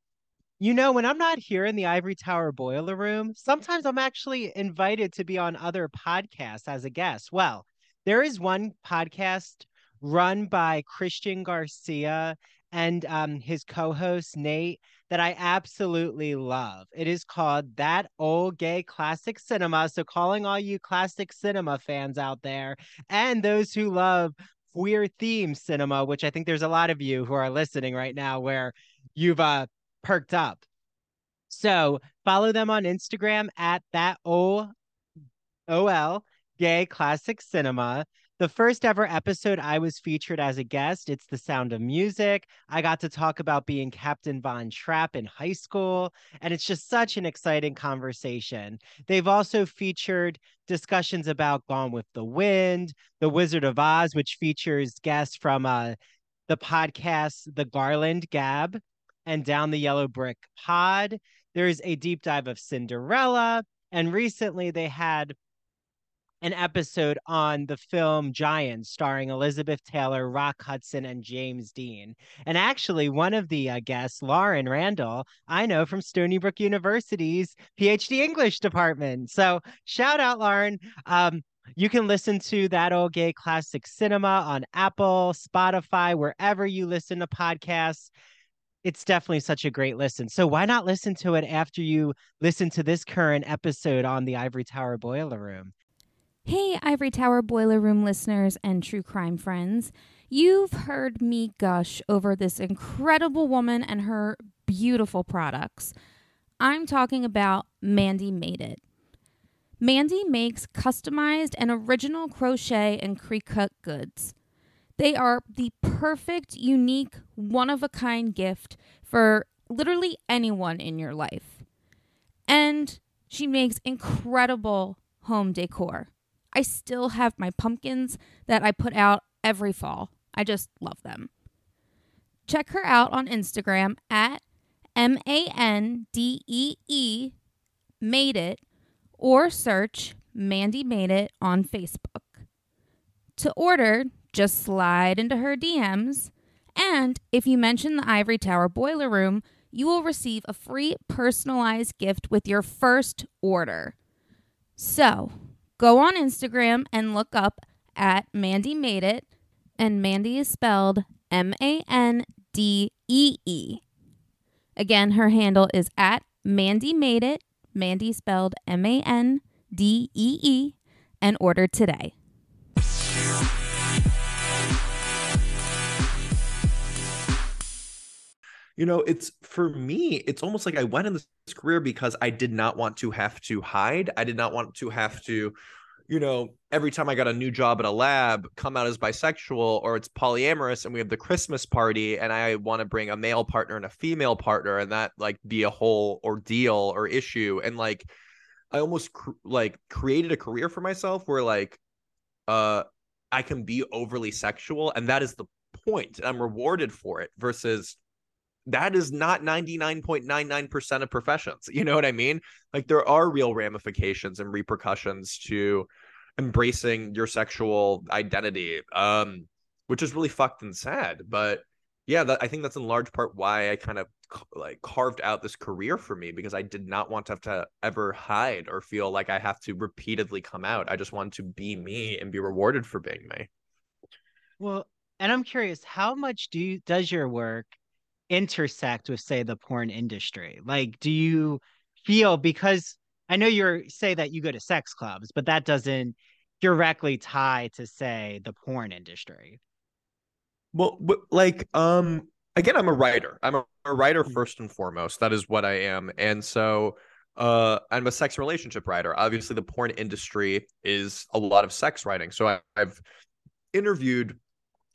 you know when i'm not here in the ivory tower boiler room sometimes i'm actually invited to be on other podcasts as a guest. Well there is one podcast run by christian garcia and um, his co-host Nate that I absolutely love. It is called That Old Gay Classic Cinema. So calling all you classic cinema fans out there and those who love queer theme cinema, which I think there's a lot of you who are listening right now where you've uh, perked up. So follow them on Instagram at that O O L Gay Classic Cinema the first ever episode I was featured as a guest. It's The Sound of Music. I got to talk about being Captain Von Trapp in high school, and it's just such an exciting conversation. They've also featured discussions about Gone with the Wind, The Wizard of Oz, which features guests from uh, the podcast The Garland Gab and Down the Yellow Brick Pod. There's a deep dive of Cinderella. And recently they had an episode on the film Giants, starring Elizabeth Taylor, Rock Hudson, and James Dean. And actually, one of the uh, guests, Lauren Randall, I know from Stony Brook University's PhD English department. So shout out, Lauren. Um, you can listen to that old gay classic cinema on Apple, Spotify, wherever you listen to podcasts it's definitely such a great listen. So why not listen to it after you listen to this current episode on the Ivory Tower Boiler Room? Hey, Ivory Tower Boiler Room listeners and true crime friends. You've heard me gush over this incredible woman and her beautiful products. I'm talking about Mandee Made It. Mandee makes customized and original crochet and pre-cut goods. They are the perfect, unique, one of a kind gift for literally anyone in your life. And she makes incredible home decor. I still have my pumpkins that I put out every fall. I just love them. Check her out on Instagram at M A N D E E Made It or search Mandee Made It on Facebook. To order, just slide into her DMs, and if you mention the Ivory Tower Boiler Room, you will receive a free personalized gift with your first order. So, Go on Instagram and look up at Mandee Made It, and Mandee is spelled M A N D E E. Again, her handle is at Mandee Made It, Mandee spelled M A N D E E, and order today. You know it's for me it's almost like i went in this career because i did not want to have to hide. I did not want to have to you know every time i got a new job at a lab come out as bisexual or it's polyamorous and we have the christmas party and i want to bring a male partner and a female partner and that like be a whole ordeal or issue. And like i almost cr- like created a career for myself where like uh i can be overly sexual and that is the point and i'm rewarded for it versus that is not 99.99% of professions. You know what I mean? Like there are real ramifications and repercussions to embracing your sexual identity um which is really fucked and sad but yeah that, i think that's in large part why i kind of like carved out this career for me because i did not want to have to ever hide or feel like i have to repeatedly come out i just wanted to be me and be rewarded for being me well and i'm curious how much do you does your work intersect with say the porn industry? Like do you feel because i know you're say that you go to sex clubs but that doesn't directly tie to say the porn industry. Well like um again i'm a writer. I'm a, a writer mm. first and foremost. That is what i am. And so uh i'm a sex relationship writer. Obviously the porn industry is a lot of sex writing. So I, i've interviewed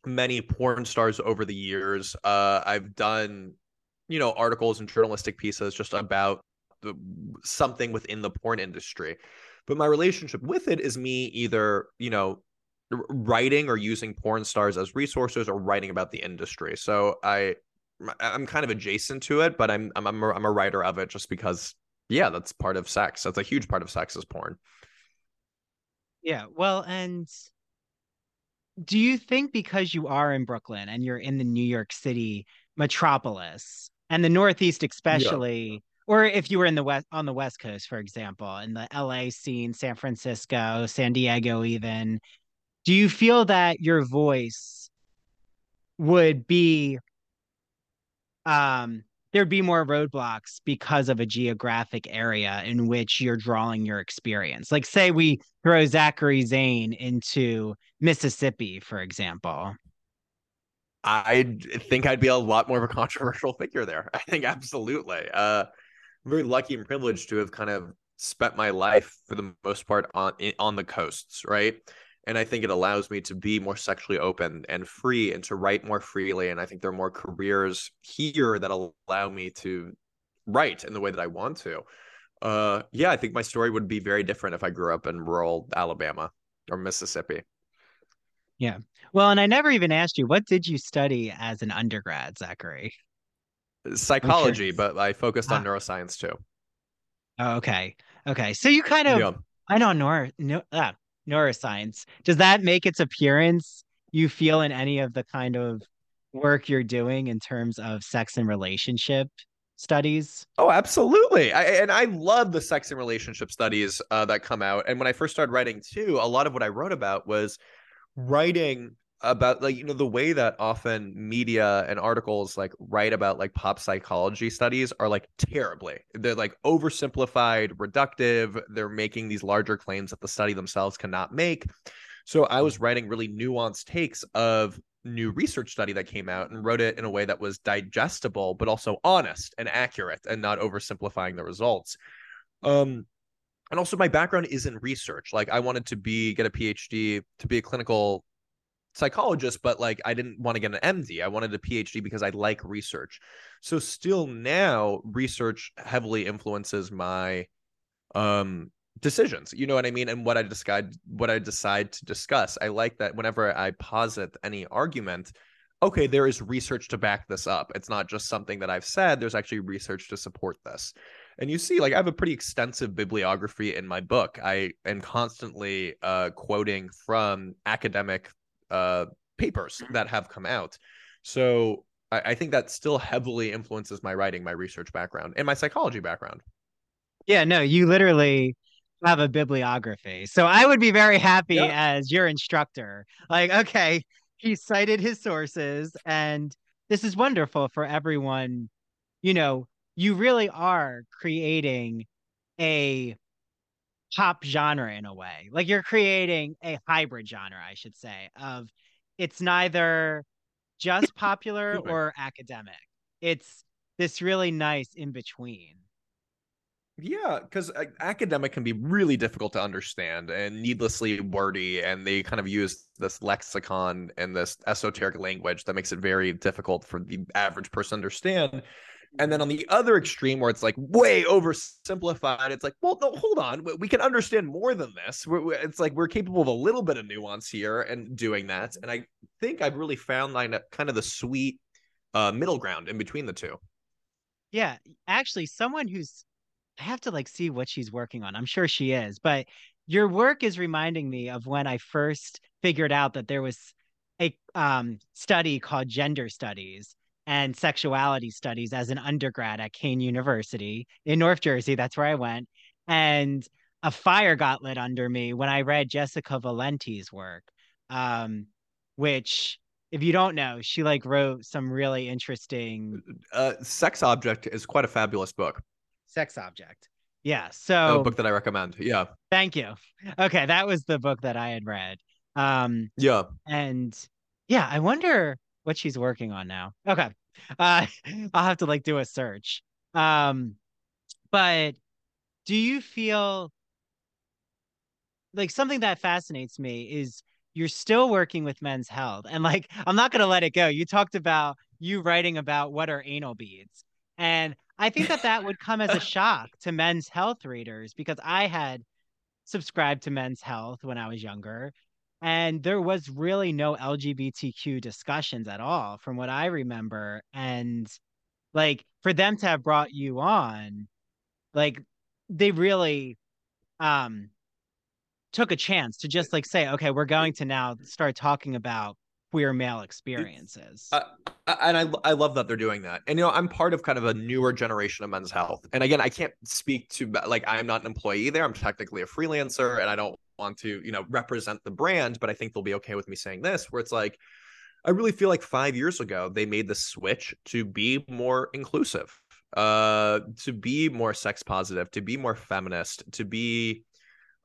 many porn stars over the years. Uh, I've done, you know, articles and journalistic pieces just about the, something within the porn industry. But my relationship with it is me either, you know, writing or using porn stars as resources or writing about the industry. So I I'm kind of adjacent to it, but I'm I'm I'm a, I'm a writer of it just because yeah, that's part of sex. That's a huge part of sex is porn. Yeah, well, and do you think because you are in Brooklyn and you're in the New York City metropolis and the Northeast especially, yeah. or if you were in the west on the West Coast, for example, in the LA scene, San Francisco, San Diego, even, do you feel that your voice would be um there'd be more roadblocks because of a geographic area in which you're drawing your experience. Like, say we throw Zachary Zane into Mississippi, for example. I think I'd be a lot more of a controversial figure there. I think absolutely. Uh, I'm very lucky and privileged to have kind of spent my life for the most part on on the coasts, right? And i think it allows me to be more sexually open and free and to write more freely and i think there are more careers here that allow me to write in the way that i want to. Uh yeah i think my story would be very different if i grew up in rural alabama or mississippi. Yeah. Well and i never even asked you what did you study as an undergrad zachary? Psychology but i focused on ah. neuroscience too. Oh, okay. Okay. So you kind of yeah. i know nor no, ah, neuroscience. Does that make its appearance, you feel, in any of the kind of work you're doing in terms of sex and relationship studies? Oh, absolutely. I, and I love the sex and relationship studies uh, that come out. And when I first started writing too, a lot of what I wrote about was writing about like you know the way that often media and articles like write about like pop psychology studies are like terribly. They're like oversimplified reductive. They're making these larger claims that the study themselves cannot make. So i was writing really nuanced takes of new research study that came out and wrote it in a way that was digestible but also honest and accurate and not oversimplifying the results. Um and also my background is in research. Like i wanted to be get a phd to be a clinical psychologist, but like I didn't want to get an MD. I wanted a PhD because I like research. So still now research heavily influences my um decisions. You know what I mean? And what I decide what I decide to discuss. I like that whenever I posit any argument, okay, there is research to back this up. It's not just something that I've said, there's actually research to support this. And you see, like I have a pretty extensive bibliography in my book. I am constantly uh, quoting from academic uh, papers that have come out. So I, I think that still heavily influences my writing, my research background, and my psychology background. Yeah, no, you literally have a bibliography. So I would be very happy as your instructor. Like, okay, he cited his sources, and this is wonderful for everyone. You know, you really are creating a pop genre in a way. Like you're creating a hybrid genre, I should say, of it's neither just popular or academic. It's this really nice in between. Yeah, because academic can be really difficult to understand and needlessly wordy, and they kind of use this lexicon and this esoteric language that makes it very difficult for the average person to understand. And then on the other extreme, where it's like way oversimplified, it's like, well, no, hold on, we can understand more than this. it's like we're capable of a little bit of nuance here and doing that. And I think I've really found like kind of the sweet uh, middle ground in between the two. Yeah, actually, someone who's I have to like see what she's working on. I'm sure she is, but your work is reminding me of when I first figured out that there was a um, study called gender studies and sexuality studies as an undergrad at Kean University in North Jersey. That's where I went. And a fire got lit under me when I read Jessica Valenti's work, um, which, if you don't know, she like wrote some really interesting. Uh, Sex Object is quite a fabulous book. Sex Object. Yeah. So a book that I recommend. Yeah. Thank you. Okay, that was the book that I had read. Um, yeah. And yeah, I wonder what she's working on now. Okay. Uh, I'll have to like do a search. Um, but do you feel like something that fascinates me is you're still working with men's health and like i'm not going to let it go you talked about you writing about what are anal beads and i think that that would come as a shock to men's health readers because i had subscribed to men's health when i was younger and there was really no lgbtq discussions at all from what i remember and like for them to have brought you on like they really um took a chance to just like say, okay, we're going to now start talking about queer male experiences. Uh, and I I love that they're doing that. And you know, I'm part of kind of a newer generation of men's health. And again, I can't speak to like I'm not an employee there. I'm technically a freelancer and I don't want to, you know, represent the brand, but I think they'll be okay with me saying this where it's like I really feel like 5 years ago they made the switch to be more inclusive, uh to be more sex positive, to be more feminist, to be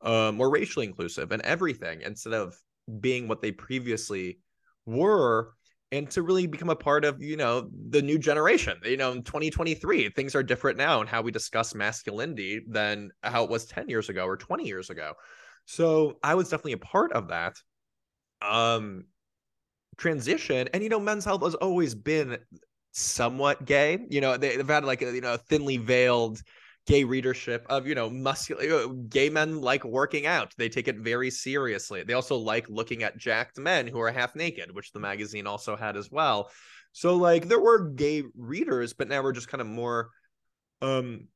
uh, more racially inclusive and everything instead of being what they previously were and to really become a part of you know the new generation. You know in 2023 things are different now and how we discuss masculinity than how it was 10 years ago or 20 years ago so i was definitely a part of that um transition and you know men's health has always been somewhat gay you know they, have had like a you know thinly veiled gay readership of you know muscular gay men like working out they take it very seriously. They also like looking at jacked men who are half naked which the magazine also had as well. So like there were gay readers but now we're just kind of more um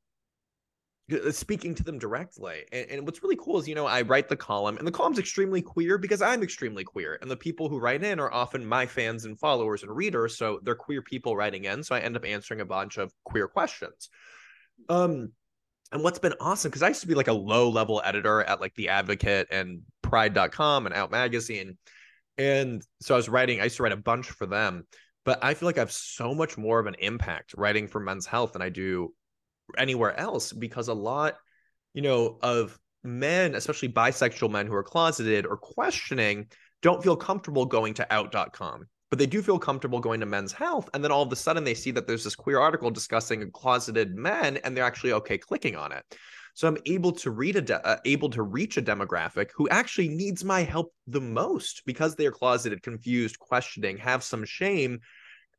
speaking to them directly and, and what's really cool is you know i write the column and the column's extremely queer because i'm extremely queer and the people who write in are often my fans and followers and readers so they're queer people writing in so i end up answering a bunch of queer questions um and what's been awesome because I used to be like a low level editor at like the Advocate and Pride.com and Out Magazine, and so I was writing. I used to write a bunch for them, but I feel like I have so much more of an impact writing for Men's Health than I do anywhere else because a lot, you know, of men, especially bisexual men who are closeted or questioning, don't feel comfortable going to out.com but they do feel comfortable going to men's health. And then all of a sudden they see that there's this queer article discussing closeted men and they're actually okay clicking on it. So I'm able to read a de- uh, able to reach a demographic who actually needs my help the most because they are closeted, confused, questioning, have some shame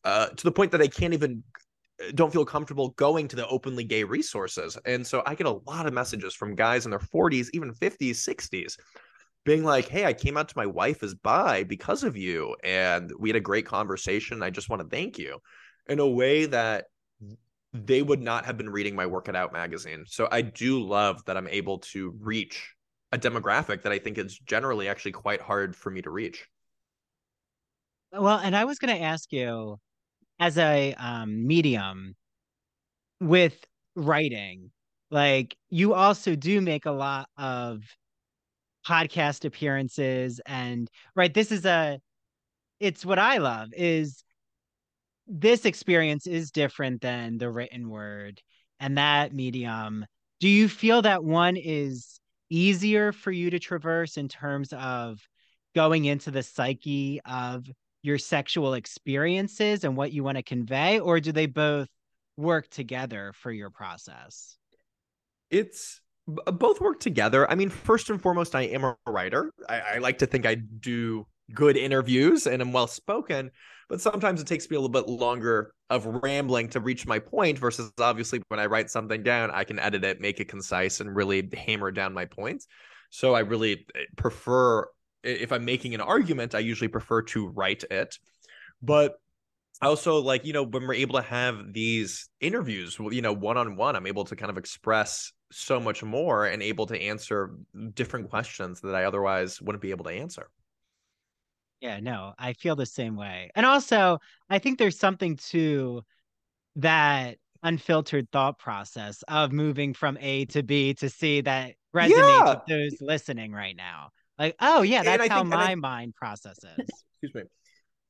uh, to the point that they can't even don't feel comfortable going to the openly gay resources. And so I get a lot of messages from guys in their 40s, even 50s, 60s being like, "Hey, I came out to my wife as bi because of you, and we had a great conversation. I just want to thank you," in a way that they would not have been reading my Work It Out magazine. So I do love that I'm able to reach a demographic that I think is generally actually quite hard for me to reach. Well, and I was going to ask you, as a um, medium with writing, like you also do make a lot of podcast appearances and right this is a it's what i love is this experience is different than the written word and that medium. Do you feel that one is easier for you to traverse in terms of going into the psyche of your sexual experiences and what you want to convey or do they both work together for your process it's both work together. I mean, first and foremost, I am a writer. I, I like to think I do good interviews and i'm well spoken, but sometimes it takes me a little bit longer of rambling to reach my point versus obviously when I write something down, I can edit it, make it concise, and really hammer down my points. So I really eh, prefer if I'm making an argument, I usually prefer to write it. But I also like, you know, when we're able to have these interviews, you know, one on one, I'm able to kind of express so much more and able to answer different questions that I otherwise wouldn't be able to answer. Yeah, no, I feel the same way. And also, I think there's something to that unfiltered thought process of moving from A to B to C that resonates Yeah. with those listening right now. Like, oh yeah, that's how think- and I- my mind processes. Excuse me.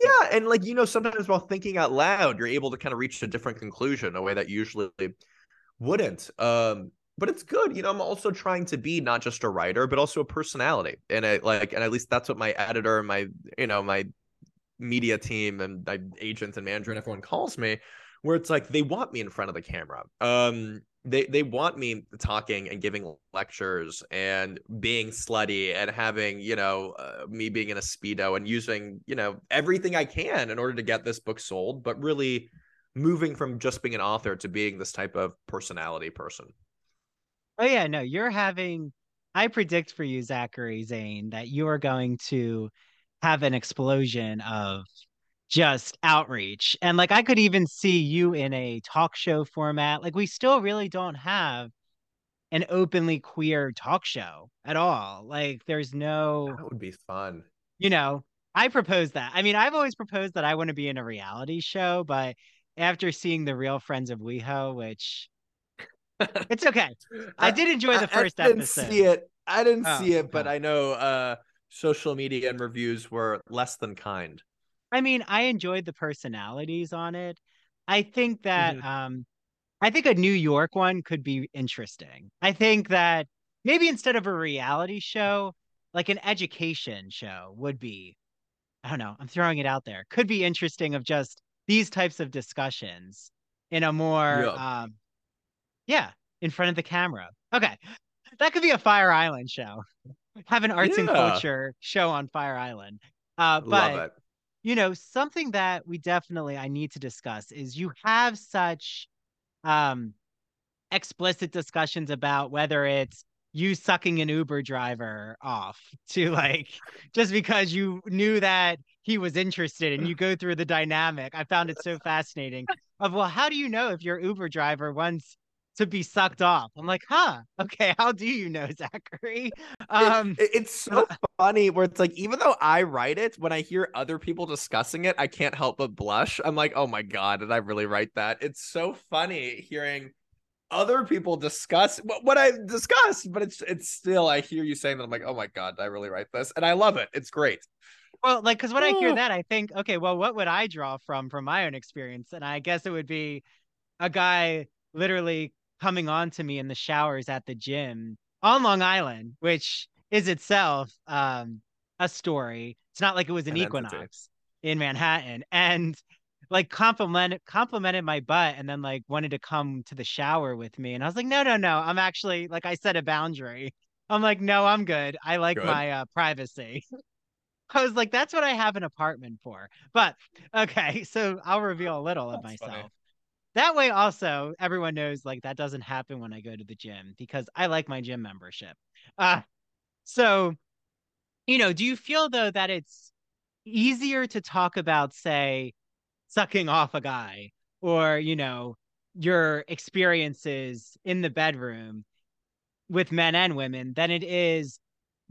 Yeah, and like you know, sometimes while thinking out loud, you're able to kind of reach a different conclusion, a way that usually wouldn't. Um, but it's good. You know, I'm also trying to be not just a writer, but also a personality. And I like, and at least that's what my editor, and my you know, my media team and my agent and manager and everyone calls me, where it's like they want me in front of the camera. Um, they they want me talking and giving lectures and being slutty and having you know uh, me being in a speedo and using you know everything I can in order to get this book sold, but really moving from just being an author to being this type of personality person. Oh yeah, no, you're having I predict for you, Zachary Zane, that you are going to have an explosion of just outreach. And like I could even see you in a talk show format. Like we still really don't have an openly queer talk show at all. Like there's no, That would be fun. you know, I propose that. I mean, I've always proposed that I want to be in a reality show, but after seeing the real Friends of WeHo, which it's okay. I did enjoy the first I didn't episode. see it. I didn't Oh, see it, but. I know uh social media and reviews were less than kind. I mean, I enjoyed the personalities on it. I think that Mhm. um I think a New York one could be interesting. I think that maybe instead of a reality show, like an education show would be I don't know, I'm throwing it out there. Could be interesting of just these types of discussions in a more Yeah. um yeah, in front of the camera. Okay. That could be a Fire Island show. Have an arts and culture show on Fire Island. Uh but Love it. You know something that we definitely i need to discuss is you have such um explicit discussions about whether it's you sucking an uber driver off to like just because you knew that he was interested and you go through the dynamic. I found it so fascinating of well how do you know if your uber driver wants to be sucked off i'm like huh okay how do you know zachary um It- it's so funny where it's like even though I write it, when I hear other people discussing it, I can't help but blush. I'm like, oh my god, did I really write that? It's so funny hearing other people discuss what, what I discussed, but it's it's still I hear you saying that I'm like, oh my god, did I really write this? And I love it. It's great. Well, like, because when I hear that, I think, okay, well, what would I draw from from my own experience? And I guess it would be a guy literally coming on to me in the showers at the gym on Long Island, which is itself um a story. It's not like it was an, An entity. Equinox in Manhattan, and like complimented complimented my butt, and then like wanted to come to the shower with me, and I was like, no, no, no, I'm actually like I set a boundary. I'm like, no, I'm good. I like Good. my uh, privacy. I was like, that's what I have an apartment for. But okay, so I'll reveal a little of myself. funny. That way, also, everyone knows like that doesn't happen when I go to the gym because I like my gym membership. Uh, so, you know, do you feel though that it's easier to talk about, say, sucking off a guy or, you know, your experiences in the bedroom with men and women than it is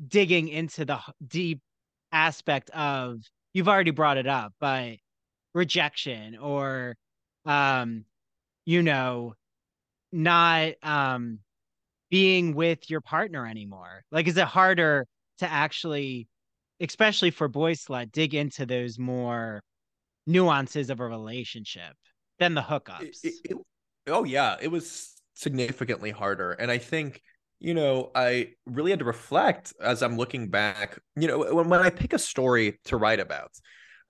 digging into the deep aspect of you've already brought it up but rejection or um you know not um being with your partner anymore like is it harder to actually especially for Boyslut dig into those more nuances of a relationship than the hookups It- it- it- oh yeah, it was significantly harder, and I think you know I really had to reflect as I'm looking back. You know, when when I pick a story to write about,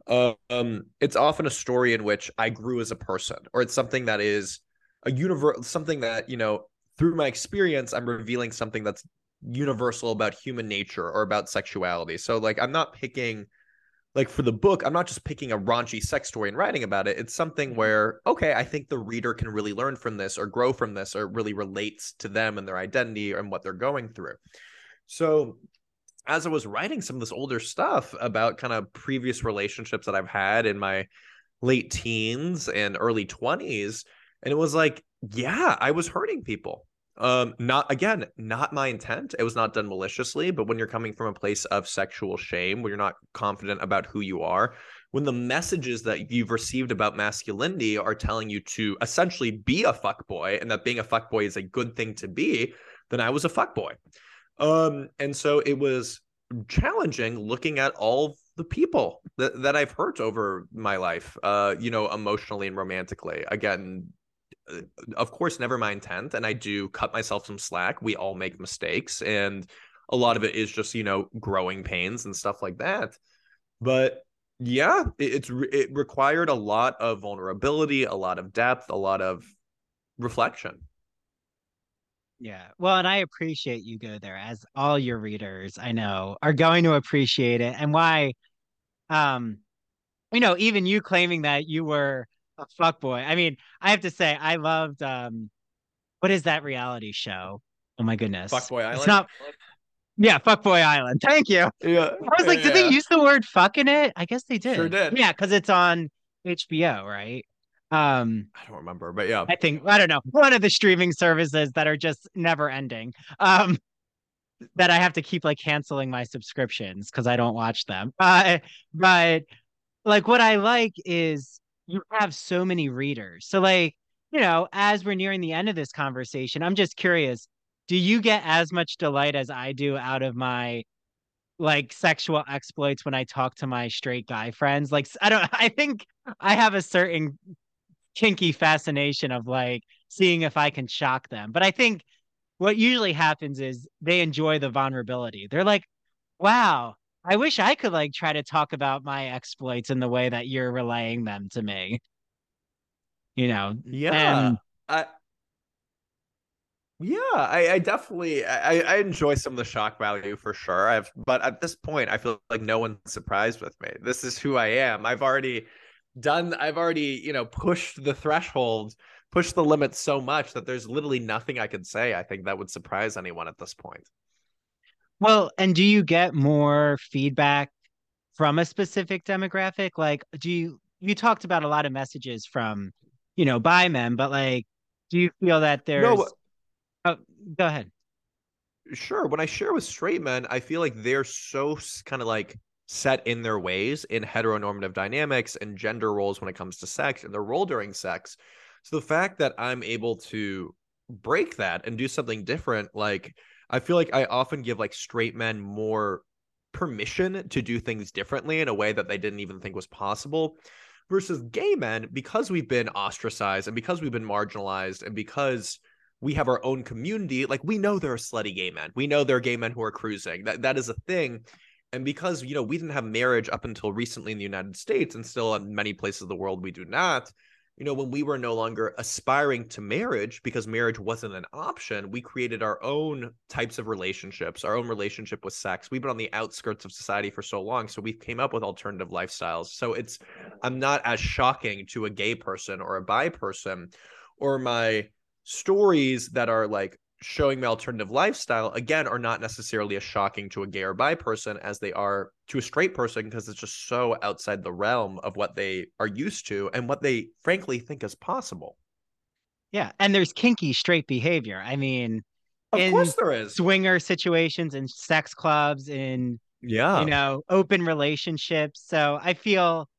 uh, um, it's often a story in which I grew as a person, or it's something that is a universe, something that you know through my experience, I'm revealing something that's universal about human nature or about sexuality. So like, I'm not picking like for the book, I'm not just picking a raunchy sex story and writing about it. It's something where, okay, I think the reader can really learn from this or grow from this or really relates to them and their identity and what they're going through. So as I was writing some of this older stuff about kind of previous relationships that I've had in my late teens and early 20s, and it was like, yeah, I was hurting people. Um, not again, not my intent. It was not done maliciously, but when you're coming from a place of sexual shame, where you're not confident about who you are, when the messages that you've received about masculinity are telling you to essentially be a fuck boy and that being a fuck boy is a good thing to be, then I was a fuck boy. Um, and so it was challenging looking at all the people that, that I've hurt over my life, uh, you know, emotionally and romantically. Again, uh, of course, never my intent. And I do cut myself some slack. We all make mistakes. And a lot of it is just, you know, growing pains and stuff like that. But yeah, it, it's it required a lot of vulnerability, a lot of depth, a lot of reflection. Yeah. Well, and I appreciate you go there as all your readers I know are going to appreciate it and why um you know, even you claiming that you were a fuck boy. I mean, I have to say I loved um what is that reality show? Oh my goodness. Fuckboy Island. It's not Yeah, Fuckboy Island. Thank you. Yeah. I was like, yeah. did they use the word fuck in it? I guess they did. Sure did. Yeah, because it's on HBO, right? Um I don't remember, but yeah. I think I don't know one of the streaming services that are just never ending. Um, that I have to keep like canceling my subscriptions because I don't watch them. Uh, but like what I like is you have so many readers. So like you know, as we're nearing the end of this conversation, I'm just curious: do you get as much delight as I do out of my like sexual exploits when I talk to my straight guy friends? Like I don't. I think I have a certain kinky fascination of like seeing if I can shock them. But I think what usually happens is they enjoy the vulnerability. They're like, wow, I wish I could like try to talk about my exploits in the way that you're relaying them to me. You know, Yeah. and I yeah, I, I definitely I, I enjoy some of the shock value for sure. I've but at this point I feel like no one's surprised with me. This is who I am. I've already done I've already, you know, pushed the threshold, pushed the limit so much that there's literally nothing I could say I think that would surprise anyone at this point. well, and do you get more feedback from a specific demographic? Like, do you you talked about a lot of messages from, you know, bi men, but like, do you feel that there's No, oh, go ahead. sure when i share with straight men i feel like they're so kind of like set in their ways in heteronormative dynamics and gender roles when it comes to sex and their role during sex so the fact that i'm able to break that and do something different like i feel like i often give like straight men more permission to do things differently in a way that they didn't even think was possible versus gay men because we've been ostracized and because we've been marginalized and because we have our own community. Like we know there are slutty gay men. We know there are gay men who are cruising. That that is a thing. And because you know we didn't have marriage up until recently in the United States, and still in many places of the world we do not. You know, when we were no longer aspiring to marriage because marriage wasn't an option, we created our own types of relationships, our own relationship with sex. We've been on the outskirts of society for so long, so we came up with alternative lifestyles. So it's I'm not as shocking to a gay person or a bi person or my stories that are like showing my alternative lifestyle again are not necessarily as shocking to a gay or bi person as they are to a straight person because it's just so outside the realm of what they are used to and what they frankly think is possible. Yeah, and there's kinky straight behavior. I mean, Of In course there is. swinger situations in sex clubs in Yeah. you know open relationships. So I feel,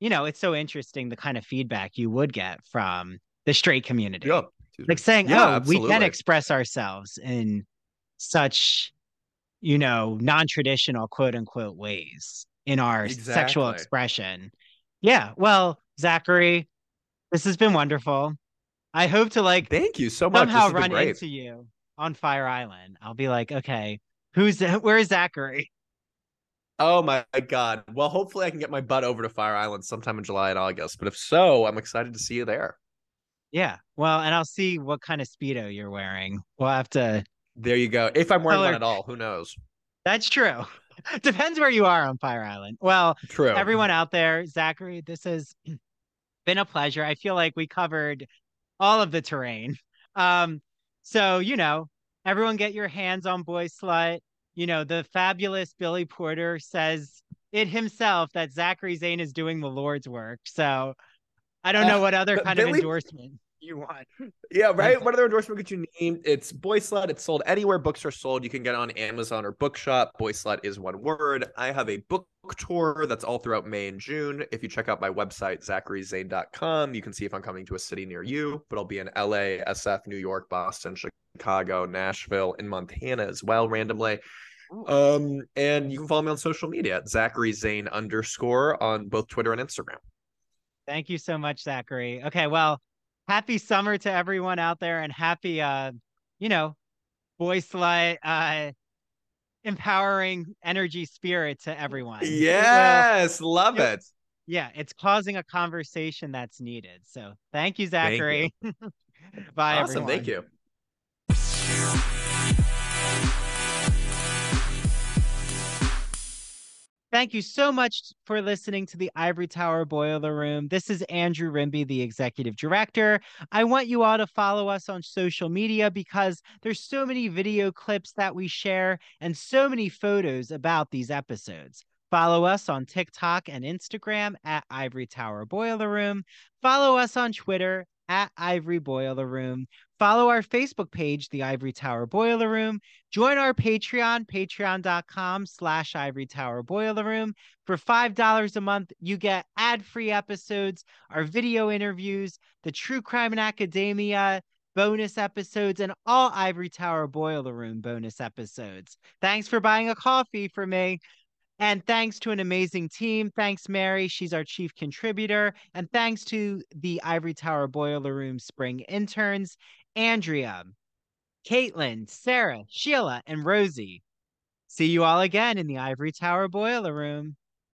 you know, it's so interesting the kind of feedback you would get from the straight community. yeah. Like saying, Yeah, "Oh, we can express ourselves in such, you know, non-traditional quote unquote ways in our sexual expression." Yeah. Well, Zachary, this has been wonderful. I hope to like Thank you so much. Somehow run great. into you on Fire Island. I'll be like, okay, who's where's Zachary? Oh my god. Well, hopefully I can get my butt over to Fire Island sometime in July and August. But if so, I'm excited to see you there. Yeah. Well, and I'll see what kind of speedo you're wearing. We'll have to. There you go. If I'm wearing one at all, who knows? That's true. Depends where you are on Fire Island. Well, True. everyone out there, Zachary, this has been a pleasure. I feel like we covered all of the terrain. Um, so you know, everyone get your hands on Boyslut. You know, the fabulous Billy Porter says it himself that Zachary Zane is doing the Lord's work. So I don't know Uh, what other kind of endorsement. you want. Yeah, right. What other endorsement could you name? It's Boyslut. It's sold anywhere books are sold. You can get on Amazon or Bookshop. Boyslut is one word. I have a book tour that's all throughout May and June. If you check out my website, zacharyzane.com, you can see if I'm coming to a city near you. But I'll be in LA, SF, New York, Boston, Chicago, Nashville, and Montana as well, randomly. Um, and you can follow me on social media at Zachary Zane underscore on both Twitter and Instagram. Thank you so much, Zachary. Okay, well, happy summer to everyone out there and happy uh, you know, boy slut uh empowering energy spirit to everyone. Yes, will, love it. Yeah, it's causing a conversation that's needed. So thank you, Zachary. Thank you. Bye, awesome. Everyone. Thank you. Thank you so much for listening to the Ivory Tower Boiler Room. This is Andrew Rimby, the executive director. I want you all to follow us on social media because there's so many video clips that we share and so many photos about these episodes. Follow us on TikTok and Instagram at Ivory Tower Boiler Room. Follow us on Twitter at Ivory Boiler Room. Follow our Facebook page, The Ivory Tower Boiler Room. Join our Patreon, patreon.com slash Ivory Tower Boiler Room. For $5 a month, you get ad-free episodes, our video interviews, the True Crime and Academia bonus episodes, and all Ivory Tower Boiler Room bonus episodes. Thanks for buying a coffee for me. And thanks to an amazing team. Thanks, Mary. She's our chief contributor. And thanks to the Ivory Tower Boiler Room Spring interns, Andrea, Caitlin, Sarah, Sheila, and Rosie. See you all again in the Ivory Tower Boiler Room.